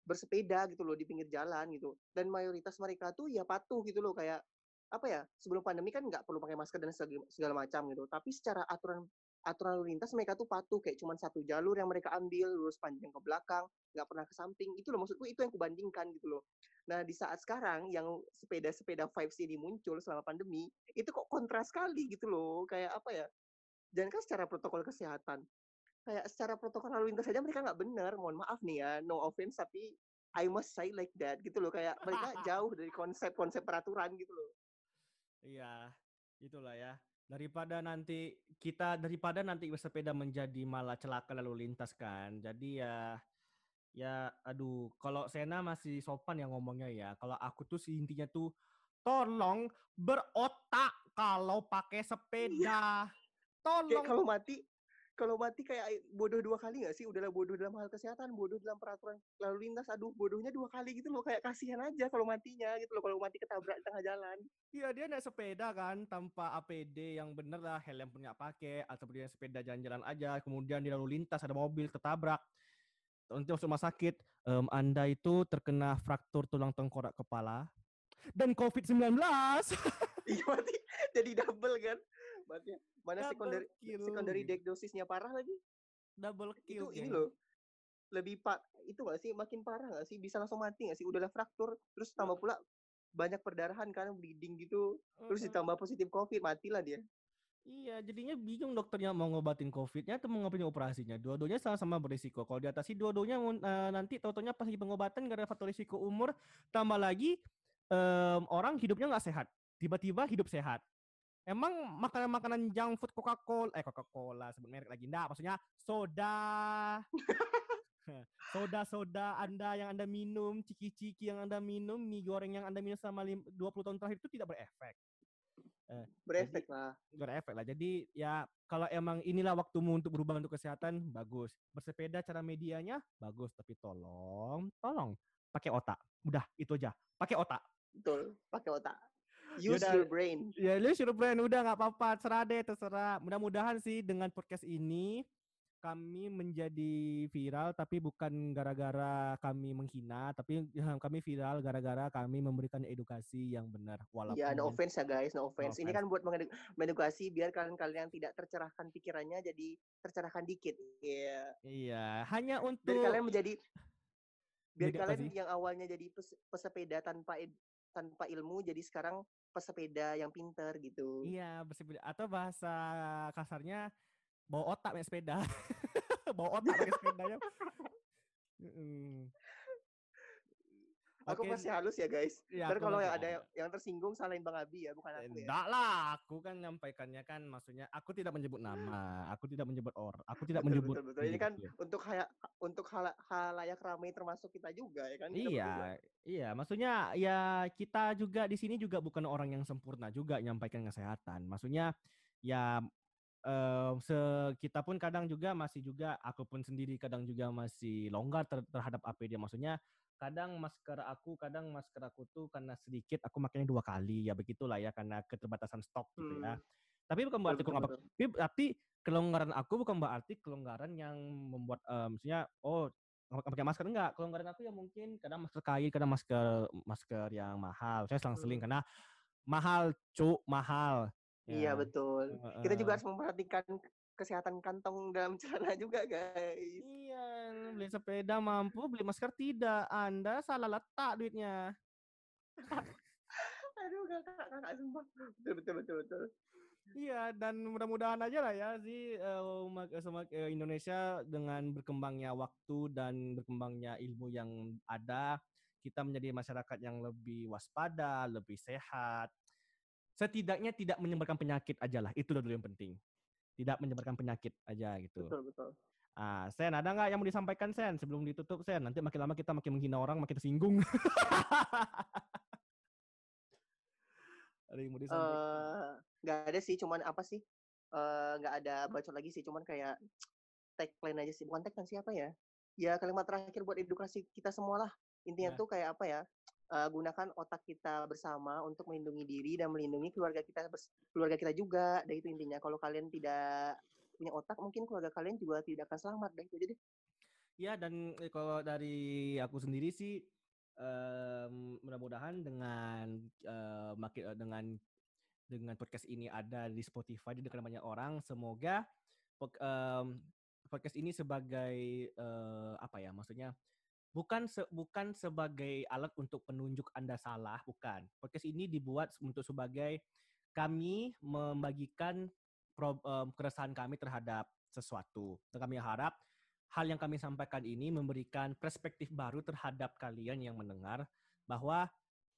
bersepeda gitu loh di pinggir jalan gitu. Dan mayoritas mereka tuh ya patuh gitu loh kayak apa ya sebelum pandemi kan nggak perlu pakai masker dan segala, segala macam gitu. Tapi secara aturan aturan lalu lintas mereka tuh patuh kayak cuma satu jalur yang mereka ambil lurus panjang ke belakang nggak pernah ke samping. Itu loh maksudku itu yang kubandingkan gitu loh. Nah di saat sekarang yang sepeda-sepeda vibes ini muncul selama pandemi itu kok kontras sekali gitu loh. Kayak apa ya dan kan secara protokol kesehatan kayak secara protokol lalu lintas saja mereka nggak benar mohon maaf nih ya no offense tapi I must say like that gitu loh kayak mereka jauh dari konsep-konsep peraturan gitu loh Iya, itulah ya. Daripada nanti kita daripada nanti bersepeda menjadi malah celaka lalu lintas kan. Jadi ya ya aduh, kalau Sena masih sopan ya ngomongnya ya. Kalau aku tuh intinya tuh tolong berotak kalau pakai sepeda. Tolong. Kayak kalau mati, kalau mati kayak bodoh dua kali nggak sih? Udahlah bodoh dalam hal kesehatan, bodoh dalam peraturan lalu lintas. Aduh, bodohnya dua kali gitu loh. Kayak kasihan aja kalau matinya gitu loh. Kalau mati ketabrak di tengah jalan. Iya dia naik sepeda kan tanpa APD yang bener lah helm punya pakai atau dia sepeda jalan-jalan aja kemudian di lalu lintas ada mobil ketabrak nanti masuk rumah sakit em, anda itu terkena fraktur tulang tengkorak kepala dan COVID-19 Iya mati jadi double kan. Mati. Mana Double secondary kill. secondary diagnosisnya parah lagi. double kill itu ini loh lebih pak itu gak sih makin parah gak sih bisa langsung mati gak sih udahlah fraktur terus tambah pula banyak perdarahan kan bleeding gitu terus ditambah positif covid matilah dia Iya, jadinya bingung dokternya mau ngobatin COVID-nya atau mau ngobatin operasinya. Dua-duanya sama-sama berisiko. Kalau diatasi dua-duanya eh, nanti tau-taunya pas lagi pengobatan gara-gara faktor risiko umur, tambah lagi em, orang hidupnya nggak sehat. Tiba-tiba hidup sehat. Emang makanan-makanan junk food Coca-Cola, eh Coca-Cola sebut merek lagi. Enggak, maksudnya soda. Soda-soda Anda yang Anda minum, ciki-ciki yang Anda minum, mie goreng yang Anda minum selama lim- 20 tahun terakhir itu tidak berefek. berefek lah berefek lah. Jadi ya kalau emang inilah waktumu untuk berubah untuk kesehatan, bagus. Bersepeda cara medianya bagus, tapi tolong, tolong pakai otak. Udah itu aja. Pakai otak. betul pakai otak use Yaudah. your brain Ya lu suruh brand udah nggak apa-apa, terserah deh, terserah. Mudah-mudahan sih dengan podcast ini kami menjadi viral tapi bukan gara-gara kami menghina, tapi ya, kami viral gara-gara kami memberikan edukasi yang benar. Walaupun ya no offense ya guys no offense ini offense. kan buat mengedu- mengedukasi biar kalian-kalian tidak tercerahkan pikirannya jadi tercerahkan dikit Iya Iya, hanya untuk biar kalian menjadi biar Jadi kalian yang awalnya jadi pes- pesepeda tanpa ed- tanpa ilmu jadi sekarang pesepeda yang pinter gitu Iya, bersepeda atau bahasa kasarnya bawa otak naik sepeda. bawa otak pakai sepedanya. Mm-mm. Aku Oke, masih halus ya guys. Ntar aku kalau yang ada yang, yang tersinggung salahin Bang Abi ya, bukan aku ya. Enggak lah, aku kan nyampaikannya kan maksudnya aku tidak menyebut nama, aku tidak menyebut orang, aku tidak Betul, menyebut betul, betul. Ini kan individu. untuk haya, untuk hal halayak ramai termasuk kita juga ya kan. Kita berdua. Iya, iya, maksudnya ya kita juga di sini juga bukan orang yang sempurna juga nyampaikan kesehatan. Maksudnya ya eh, se kita pun kadang juga masih juga aku pun sendiri kadang juga masih longgar ter- terhadap APD. Maksudnya kadang masker aku, kadang masker aku tuh karena sedikit aku makanya dua kali ya begitulah ya karena keterbatasan stok gitu ya. Hmm. Tapi bukan berarti aku nggak betul, tapi, kelonggaran aku bukan berarti kelonggaran yang membuat eh, maksudnya oh nggak pakai masker enggak kelonggaran aku ya mungkin kadang masker kain kadang masker masker yang mahal saya selang-seling Hmm. karena mahal cuk mahal Iya Ya, betul. Kita juga harus memperhatikan kesehatan kantong dalam celana juga guys. iya beli sepeda mampu beli masker tidak anda salah letak duitnya Aduh kakak kakak sumpah. Betul betul betul betul. Iya, dan mudah-mudahan aja lah ya eh, semak- eh, Indonesia dengan berkembangnya waktu dan berkembangnya ilmu yang ada, kita menjadi masyarakat yang lebih waspada, lebih sehat. Setidaknya tidak menyebarkan penyakit aja lah, itu dulu yang penting. Tidak menyebarkan penyakit aja gitu. Betul betul. Ah, Sen, ada nggak yang mau disampaikan Sen sebelum ditutup Sen? Nanti makin lama kita makin menghina orang, makin tersinggung. ada yang mau disampaikan? Eh, nggak ada sih, cuman apa sih? Eh, nggak ada bacot lagi sih, cuman kayak tagline aja sih. Bukan tagline siapa ya? Ya kalimat terakhir buat edukasi kita semua lah. Intinya Ya. tuh kayak apa ya? Eh, gunakan otak kita bersama untuk melindungi diri dan melindungi keluarga kita keluarga kita juga. Dan itu intinya. Kalau kalian tidak punya otak, mungkin keluarga kalian juga tidak akan selamat. Dan itu aja deh. Ya dan eh, kalau dari aku sendiri sih em, mudah-mudahan dengan eh, dengan dengan podcast ini ada di Spotify di dekat banyak orang, semoga em, podcast ini sebagai eh, apa ya maksudnya bukan se- bukan sebagai alat untuk penunjuk Anda salah, bukan. Podcast ini dibuat untuk sebagai kami membagikan pro- em, keresahan kami terhadap sesuatu. Dan kami harap hal yang kami sampaikan ini memberikan perspektif baru terhadap kalian yang mendengar bahwa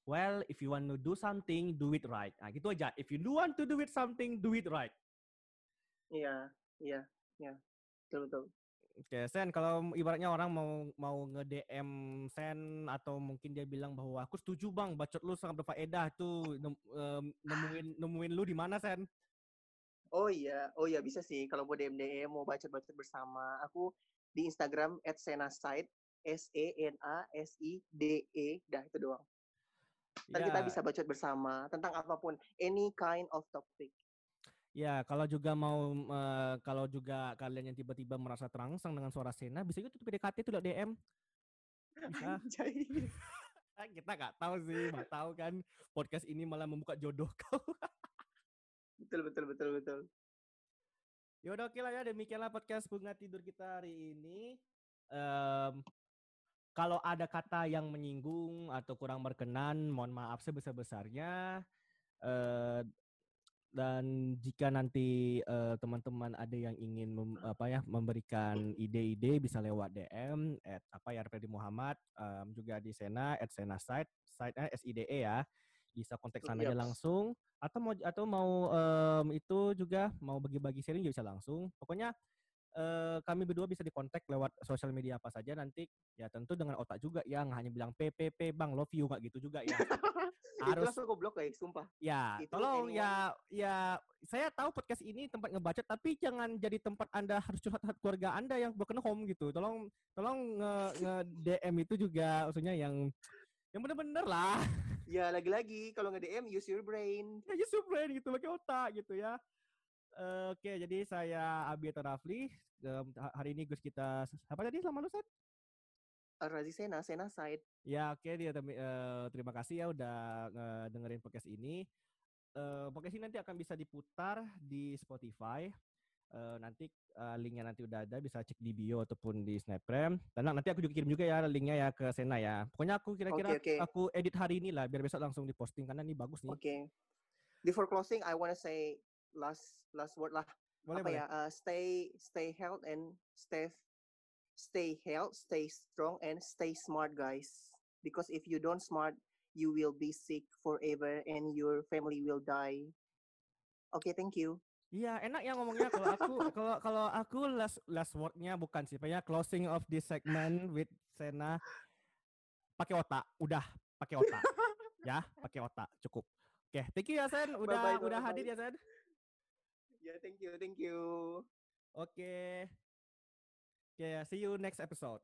well if you want to do something do it right. Nah, gitu aja. If you do want to do it something do it right. Iya, iya, iya. Betul betul. Oke, Sen, kalau ibaratnya orang mau mau nge-DM Sen atau mungkin dia bilang bahwa aku setuju Bang, bacot lu sangat berfaedah tuh nem- em, nemuin nemuin lu di mana Sen? Oh iya, oh iya bisa sih. Kalau mau DM DM mau baca-baca bersama, aku di Instagram @senaside S E N A S I D E, dah itu doang. Dan kita Ya, bisa bacot bersama tentang apa pun, any kind of topic. Ya kalau juga mau eh, kalau juga kalian yang tiba-tiba merasa terangsang dengan suara Sena, bisa juga tuh PDKT lewat DM. Bisa. Kita nggak tahu sih, nggak tahu kan podcast ini malah membuka jodoh kau. betul betul betul betul. Ya udah oke lah ya, demikianlah podcast bunga tidur kita hari ini. Em, kalau ada kata yang menyinggung atau kurang berkenan, mohon maaf sebesar-besarnya. Eh, dan jika nanti eh, teman-teman ada yang ingin mem- apa ya memberikan ide-ide bisa lewat DM at apa ya Arpedi Muhammad em, juga di Sena at Sena site site SIDE ya. Bisa kontak sana aja langsung. Atau mau atau mau em, itu juga mau bagi-bagi sharing juga bisa langsung. Pokoknya eh, kami berdua bisa dikontak lewat sosial media apa saja nanti ya tentu dengan otak juga yang hanya bilang PPP bang love you nggak gitu juga ya harus langsung goblok guys, sumpah. Ya, Itu tolong anyone- ya ya saya tahu podcast ini tempat ngebacot tapi jangan jadi tempat Anda harus curhat curhat keluarga Anda yang broken home gitu. Tolong tolong nge, nge DM itu juga maksudnya yang yang bener-bener lah. Ya lagi-lagi kalau nge-DM use your brain. Ya just your brain gitu pakai otak gitu ya. Eh, Oke, jadi saya Abi atau Rafli. Hari ini Gus kita apa tadi sama lu Sat? Razi Sena, Sena side. Ya oke dia eh, terima kasih ya udah eh, dengerin podcast ini. Eh, podcast ini nanti akan bisa diputar di Spotify. Eh, nanti eh, linknya nanti udah ada bisa cek di bio ataupun di Snapgram. Dan nanti aku juga kirim juga ya linknya ya ke Sena ya. Pokoknya aku kira-kira Oke, oke. aku edit hari ini lah biar besok langsung diposting karena ini bagus nih. Oke. Before closing, I wanna say last last word lah. Boleh apa boleh. ya? uh, stay stay health and stay stay health, stay strong and stay smart, guys. Because if you don't smart, you will be sick forever and your family will die. Oke, thank you. Iya enak ya ngomongnya kalau aku kalau kalau aku last last wordnya bukan sih, pokoknya closing of this segment with Sena pakai otak, udah pakai otak, ya pakai otak cukup. Oke, thank you ya Sen, udah Bye-bye, udah bye-bye. hadir ya Sen. Ya, thank you, thank you. Oke, oke, see you next episode.